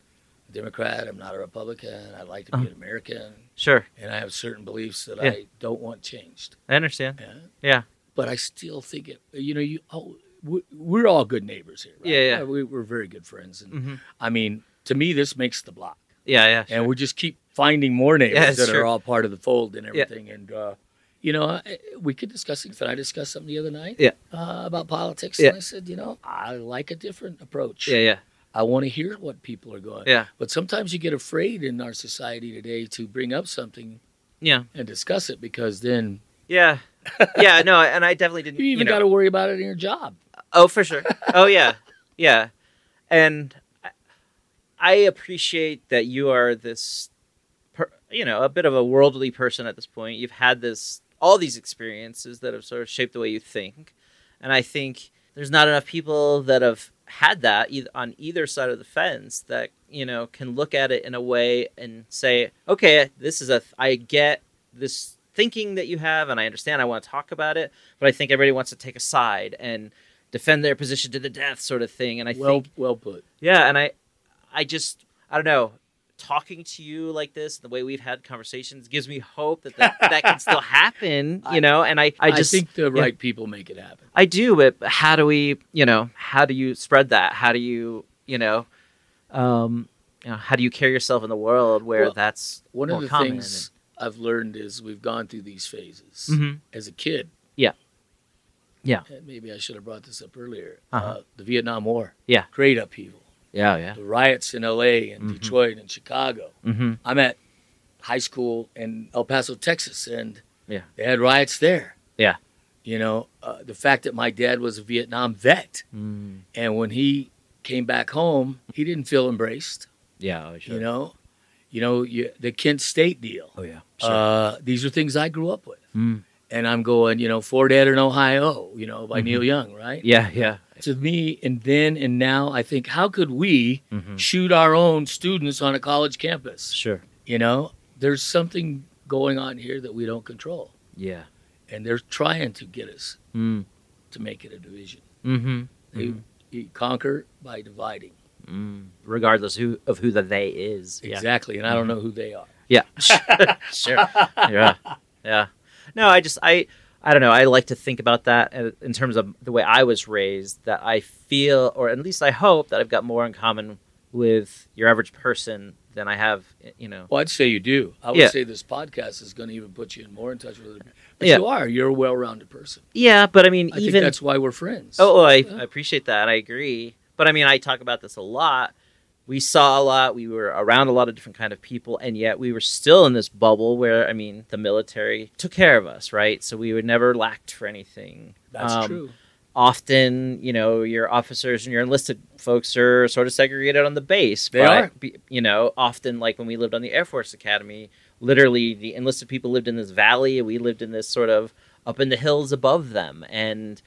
Democrat. I'm not a Republican. I'd like to be Uh-huh. an American, Sure. and I have certain beliefs that Yeah. I don't want changed. I understand. Yeah. Yeah. But I still think it. You know, you. Oh, we- we're all good neighbors here. Right? Yeah, yeah. We, we're very good friends, and Mm-hmm. I mean, to me, this makes the block. Yeah. Yeah. and we just keep finding more neighbors Yeah, that true. are all part of the fold and Yeah. everything. And uh, you know, we could discuss things. But I discussed something the other night, Yeah. uh, about politics, Yeah. and I said, you know, I like a different approach. Yeah. Yeah. I want to hear what people are going. Yeah. But sometimes you get afraid in our society today to bring up something Yeah. and discuss it because then Yeah. [laughs] Yeah. No, and I definitely didn't. you even know, got to worry about it in your job. Oh, for sure. Oh, yeah, yeah. And I- appreciate that you are this, per, you know, a bit of a worldly person at this point. You've had this, all these experiences that have sort of shaped the way you think, and I think there's not enough people that have had that on either side of the fence that you know can look at it in a way and say, okay, this is a, I get this thinking that you have, and I understand. I want to talk about it, but I think everybody wants to take a side and defend their position to the death sort of thing and i well, think well put. yeah and i i just i don't know talking to you like this the way we've had conversations gives me hope that that, that can still [laughs] happen you know and i i just think the right people make it happen. i do but how do we you know how do you spread that how do you you know um you know how do you carry yourself in the world where Well, that's One of the common things I've learned is we've gone through these phases. Mhm. as a kid. Yeah. Yeah. And maybe I should have brought this up earlier. Uh-huh. Uh, the Vietnam War. Yeah. Great upheaval. yeah yeah The riots in L.A. and Mhm. Detroit and Chicago. mm-hmm. I'm at high school in El Paso, Texas, and Yeah. they had riots there. Yeah. You know, uh, the fact that my dad was a Vietnam vet, mm. and when he came back home, he didn't feel embraced. yeah sure. You know, you know, you, the Kent State deal. oh yeah Uh, these are things I grew up with. Mm. and I'm going, you know, Four Dead in Ohio, you know, by Mhm. Neil Young, right? yeah yeah To me, and then and now, I think, how could we mm-hmm. shoot our own students on a college campus? sure You know, there's something going on here that we don't control, yeah and they're trying to get us mm. to make it a division. mm-hmm. They, you conquer by dividing, Mm, regardless who of who the they is. Yeah. exactly, and I don't know who they are. Yeah. [laughs] [laughs] sure. Yeah. Yeah. No, I just I I don't know. I like to think about that uh, in terms of the way I was raised. That I feel, or at least I hope, that I've got more in common with your average person than I have. You know. Well, I'd say you do. I would Yeah. say this podcast is going to even put you in more in touch with it. But Yeah. you are. You're a well-rounded person. Yeah, but I mean, I think even that's why we're friends. Oh, oh I, Yeah. I appreciate that. I agree. But I mean, I talk about this a lot. We saw a lot. We were around a lot of different kind of people, and yet we were still in this bubble where, I mean, the military took care of us, right? So we were never lacked for anything. That's Um, true. Often, you know, your officers and your enlisted folks are sort of segregated on the base. They but, are. You know, often, like when we lived on the Air Force Academy, literally the enlisted people lived in this valley, and we lived in this sort of up in the hills above them, and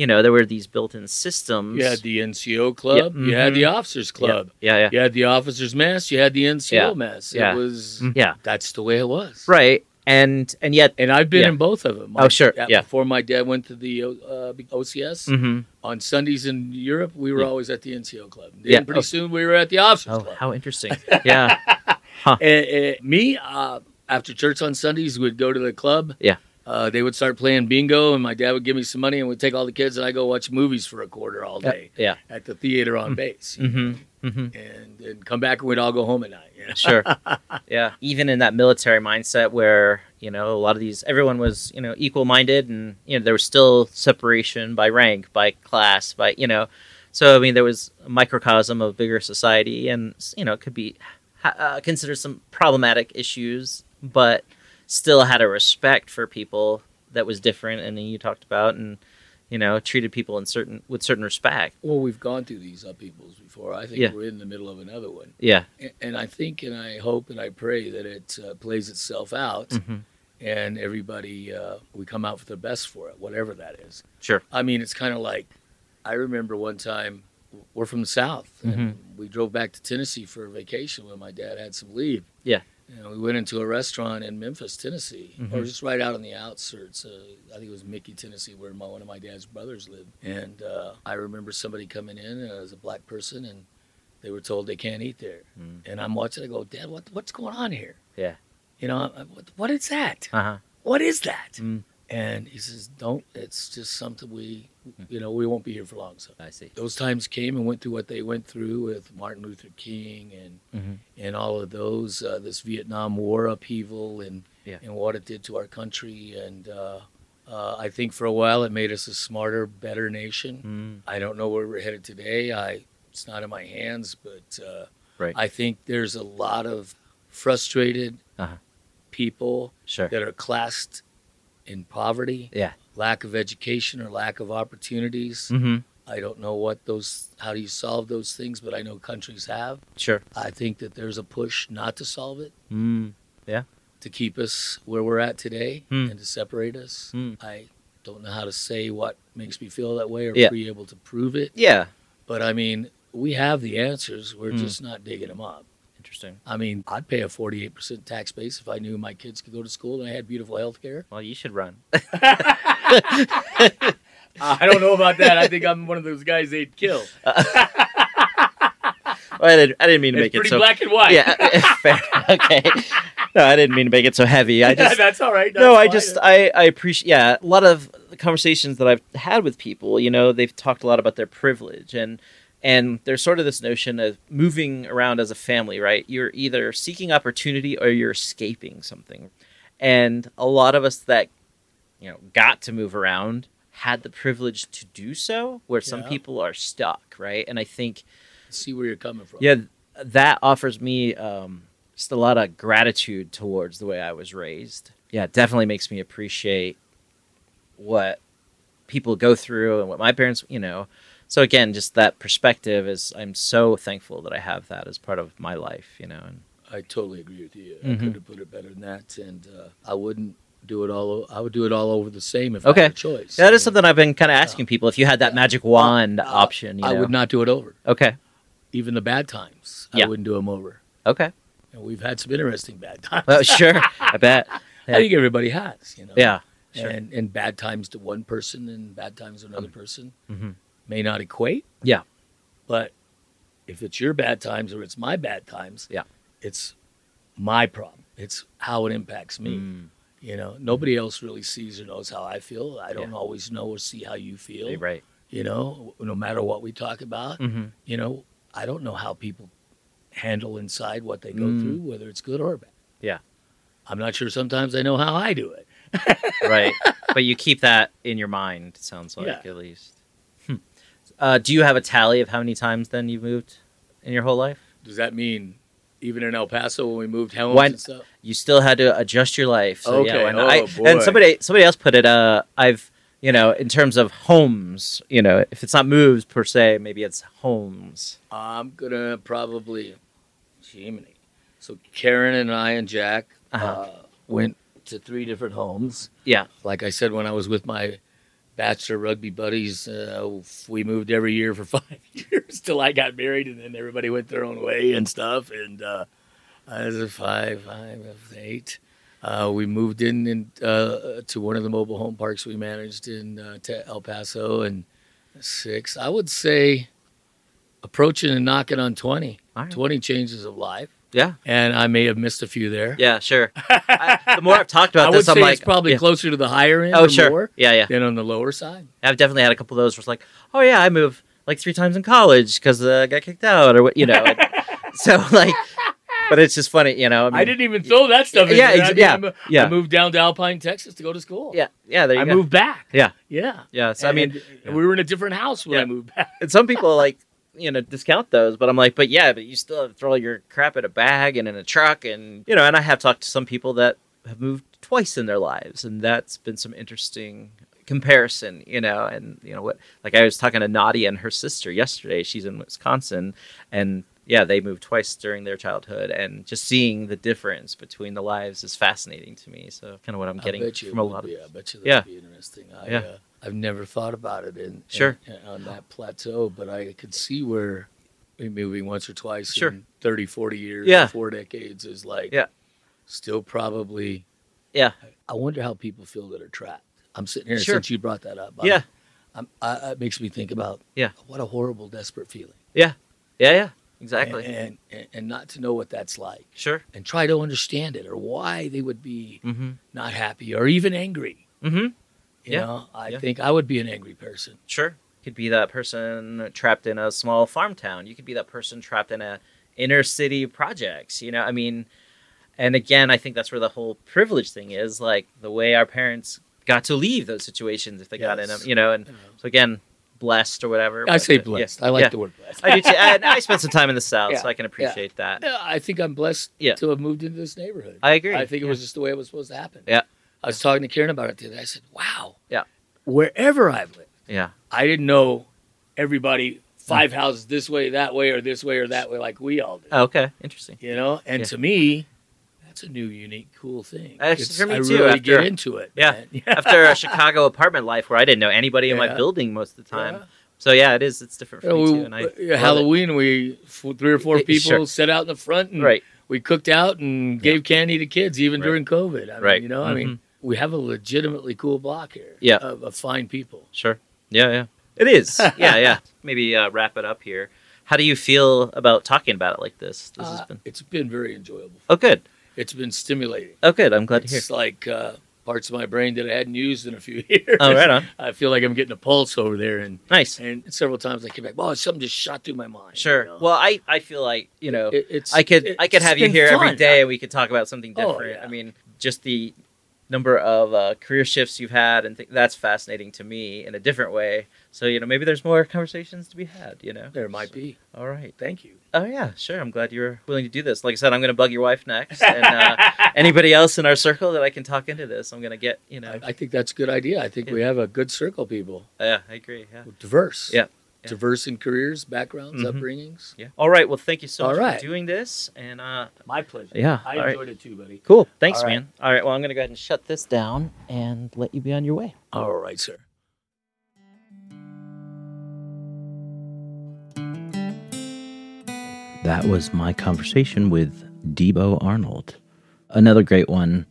you know there were these built-in systems. You had the NCO club. Yeah, You had mhm. the officers club. Yeah, yeah, You had the officers mess. You had the NCO Yeah, mess. yeah. It was yeah. that's the way it was. Right, and and yet, And I've been Yeah. in both of them. Oh, sure, uh, yeah. Before my dad went to the uh, OCS Mhm. on Sundays in Europe, we were Yeah. always at the NCO club. Then Yeah. pretty Oh. soon we were at the officers oh, club. how interesting. [laughs] Yeah, And, and me, uh, after church on Sundays, we would go to the club. Yeah. Uh, they would start playing bingo, and my dad would give me some money, and we'd take all the kids, and I go watch movies for a quarter all day yeah. at the theater on base, Mm-hmm. Mm-hmm. and then come back, and we'd all go home at night. You man. sure [laughs] yeah even in that military mindset where you know a lot of these everyone was you know equal minded and you know there was still separation by rank by class by you know so i mean there was a microcosm of bigger society and you know it could be uh, considered some problematic issues but still had a respect for people that was different and then you talked about and you know treated people in certain with certain respect Well, we've gone through these upheavals before. I think Yeah. we're in the middle of another one. yeah A- And I think and I hope and I pray that it uh, plays itself out Mhm. and everybody, uh, we come out for the best for it, whatever that is. sure I mean, it's kind of like I remember one time we're from the South and Mm-hmm. we drove back to Tennessee for a vacation when my dad had some leave. Yeah. And we went into a restaurant in Memphis, Tennessee, or Mhm. just right out on the outskirts. Uh, I think it was Mickey, Tennessee, where my, one of my dad's brothers lived. And uh, I remember somebody coming in uh, as a black person, and they were told they can't eat there. Mm. And I'm watching. I go, Dad, what, what's going on here? Yeah. You know, I- what, what is that? uh-huh What is that? Mm. And he says, "Don't. It's just something we, you know, we won't be here for long." So i see those times came and went through what they went through with Martin Luther King and Mhm. and all of those, uh, this Vietnam War upheaval and Yeah. and what it did to our country. And uh, uh, I think for a while it made us a smarter, better nation. Mm. I don't know where we're headed today. I it's not in my hands, but uh, Right. I think there's a lot of frustrated Uh-huh. people sure that are classed in poverty, yeah lack of education or lack of opportunities. mm-hmm I don't know what those how do you solve those things, but I know countries have. sure I think that there's a push not to solve it, mm. to keep us where we're at today Hmm. and to separate us. Hmm. I don't know how to say what makes me feel that way or Yeah. be able to prove it, yeah but I mean, we have the answers. We're Hmm. just not digging them up. Interesting I mean, I'd pay a 48% tax base if I knew my kids could go to school and I had beautiful health care. well you should run [laughs] I don't know about that. I think I'm one of those guys they'd kill. [laughs] Well, I, didn't, I didn't mean to It's make it pretty so black and white. yeah [laughs] fair okay no i didn't mean to make it so heavy i just that's all right. no i fine. just i i appreciate yeah a lot of the conversations that i've had with people you know they've talked a lot about their privilege and and there's sort of this notion of moving around as a family right you're either seeking opportunity or you're escaping something and a lot of us that you know got to move around had the privilege to do so where some Yeah. people are stuck right and i think see where you're coming from. yeah, that offers me um, just a lot of gratitude towards the way I was raised. Yeah, it definitely makes me appreciate what people go through and what my parents, you know. So again, just that perspective is I'm so thankful that I have that as part of my life, you know. And I totally agree with you. I Mhm. couldn't have put it better than that, and uh, I wouldn't do it all. I would do it all over the same if Okay. I had a choice. that I is something I've been kind of asking people. If you had that magic wand uh, option, you I know. would not do it over. Okay. Even the bad times, Yeah. I wouldn't do them over. Okay. And we've had some interesting bad times. Well, sure. I [laughs] bet. I think everybody has, you know. Yeah. Sure. And, and bad times to one person and bad times to another person Mhm. May not equate. Yeah. But if it's your bad times or it's my bad times, Yeah. it's my problem. It's how it impacts me. Mm, You know, nobody else really sees or knows how I feel. I don't Yeah. always know or see how you feel. right. You know, no matter what we talk about, hmm you know, I don't know how people handle inside what they go Mm. through, whether it's good or bad. Yeah. I'm not sure sometimes I know how I do it. right. [laughs] But you keep that in your mind. It sounds like Yeah. at least. Uh, do you have a tally of how many times then you've moved in your whole life? Does that mean even in El Paso when we moved homes Why- and stuff? You still had to adjust your life. So, Okay. not? Oh, I- boy. and somebody somebody else put it. Uh, I've you know in terms of homes. You know, if it's not moves per se, maybe it's homes. I'm gonna probably, Jiminy. So Karen and I and Jack uh Uh-huh. went to three different homes. Yeah. Like I said, when I was with my bachelor rugby buddies, uh, we moved every year for [laughs] five years till I got married, and then everybody went their own way and stuff. And uh, as a five, five, eight. Uh, we moved in, in uh, to one of the mobile home parks we managed in uh, El Paso, and six. I would say approaching and knocking on 20. All right. 20 changes of life. Yeah. And I may have missed a few there. Yeah. Sure. [laughs] I, the more I've talked about I would this, I'm say like, it's probably yeah. closer to the higher end Oh, or sure. more Yeah. Yeah. than on the lower side. I've definitely had a couple of those where it's like, oh yeah, I moved like three times in college because uh, I got kicked out or what, you know. and [laughs] so like, but it's just funny, you know. I, mean, I didn't even throw that stuff in Yeah, there. ex- I mean, yeah, I mo- yeah. I moved down to Alpine, Texas to go to school. Yeah, yeah. There you I go. moved back. Yeah. Yeah. Yeah. So I mean, And we were in a different house when Yeah. I moved back. and some people are like you know discount those, but I'm like, but yeah, but you still have to throw all your crap in a bag and in a truck, and you know. And I have talked to some people that have moved twice in their lives, and that's been some interesting comparison, you know. And you know what, like I was talking to Nadia and her sister yesterday. She's in Wisconsin, and yeah, they moved twice during their childhood, and just seeing the difference between the lives is fascinating to me. So kind of what I'm getting I bet you from a lot of Yeah, I bet you Yeah. that'd be interesting. I, Yeah. uh, I've never thought about it in, Sure. in- in- on that plateau, but I could see where moving once or twice Sure. in 30, 40 years, Yeah. four decades is like Yeah. still probably. Yeah. I wonder how people feel that are trapped. I'm sitting here Sure. since you brought that up. I'm- yeah, I'm, I, it makes me think about Yeah. what a horrible, desperate feeling. Yeah, yeah, yeah, exactly. And, and, and not to know what that's like sure. and try to understand it or why they would be Mm-hmm. not happy or even angry. Mm-hmm. You Yeah. know, I Yeah. think I would be an angry person. Sure. You could be that person trapped in a small farm town. You could be that person trapped in a inner city projects. You know, I mean, and again, I think that's where the whole privilege thing is. Like the way our parents got to leave those situations if they got in them. You know, and know. so again, blessed or whatever. I say uh, blessed. yeah. I like Yeah. the word blessed. I do too. And I spent some time in the [laughs] south, Yeah. so I can appreciate that. Yeah, I think I'm blessed Yeah. to have moved into this neighborhood. I agree. I think it was just the way it was supposed to happen. Yeah. I was talking to Karen about it the other day. I said, wow. Yeah. Wherever I've lived, Yeah. I didn't know everybody five houses this way, that way, or this way or that way like we all did. Oh, okay. Interesting. You know? And Yeah. to me, that's a new, unique, cool thing. Actually, for me I too, really after- get into it. [laughs] Yeah. After a Chicago apartment life where I didn't know anybody in my building most of the time. Yeah. So yeah, it is. It's different for Yeah, me we- too. And I. Halloween, we three or four people sure. sat out in the front and Right. we cooked out and gave candy to kids even Right. during COVID. I mean, Right. You know, I mean, mm-hmm. We have a legitimately cool block here. Yeah. Of, of fine people. Sure. Yeah, yeah. It is. [laughs] yeah, yeah. Maybe uh, wrap it up here. How do you feel about talking about it like this? This has Uh, been It's been very enjoyable. oh, good. It's been stimulating. Oh, good. I'm glad to hear. It's like uh, parts of my brain that I hadn't used in a few [laughs] years. Oh, right on. I feel like I'm getting a pulse over there, and Nice. and several times I came back. Well, something just shot through my mind. Sure. you know? Well, I, I feel like you know It- it's I could it's I could have you here every fun. day and we could talk about something Oh, different. yeah. I mean, just the number of uh, career shifts you've had and th- that's fascinating to me in a different way. So you know maybe there's more conversations to be had. You know. there might be. All right. Thank you. Oh yeah, sure. I'm glad you were willing to do this. Like I said, I'm going to bug your wife next, and uh, [laughs] anybody else in our circle that I can talk into this, I'm going to get. You know, I, I think that's a good idea. I think we have a good circle people, yeah, I agree. Yeah, diverse. Yeah. Yeah. Diverse in careers, backgrounds, Mhm. upbringings. yeah. All right. Well, thank you so All much right. for doing this, and uh, My pleasure. yeah, I all right. enjoyed it too, buddy. Cool. Thanks, All right. man. All right. Well, I'm going to go ahead and shut this down and let you be on your way. All right, sir. That was my conversation with Debo Arnold. Another great one.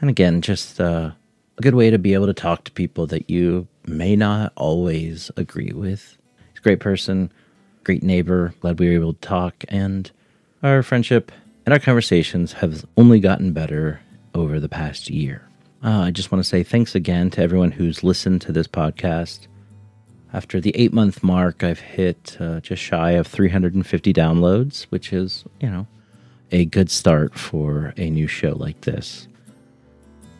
And again, just uh, a good way to be able to talk to people that you may not always agree with. Great person, great neighbor. Glad we were able to talk. And our friendship and our conversations have only gotten better over the past year. Uh, I just want to say thanks again to everyone who's listened to this podcast. After the eight month mark, I've hit uh, just shy of 350 downloads, which is, you know, a good start for a new show like this.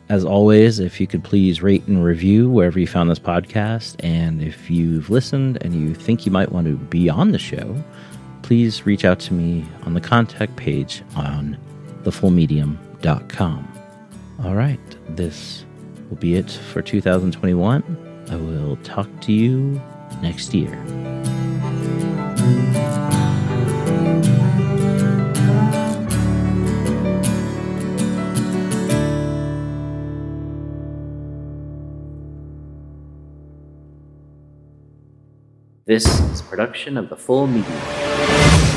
As always, if you could please rate and review wherever you found this podcast, and if you've listened and you think you might want to be on the show, please reach out to me on the contact page on thefullmedium.com. All right, this will be it for 2021. I will talk to you next year. This is production of the Full Medium.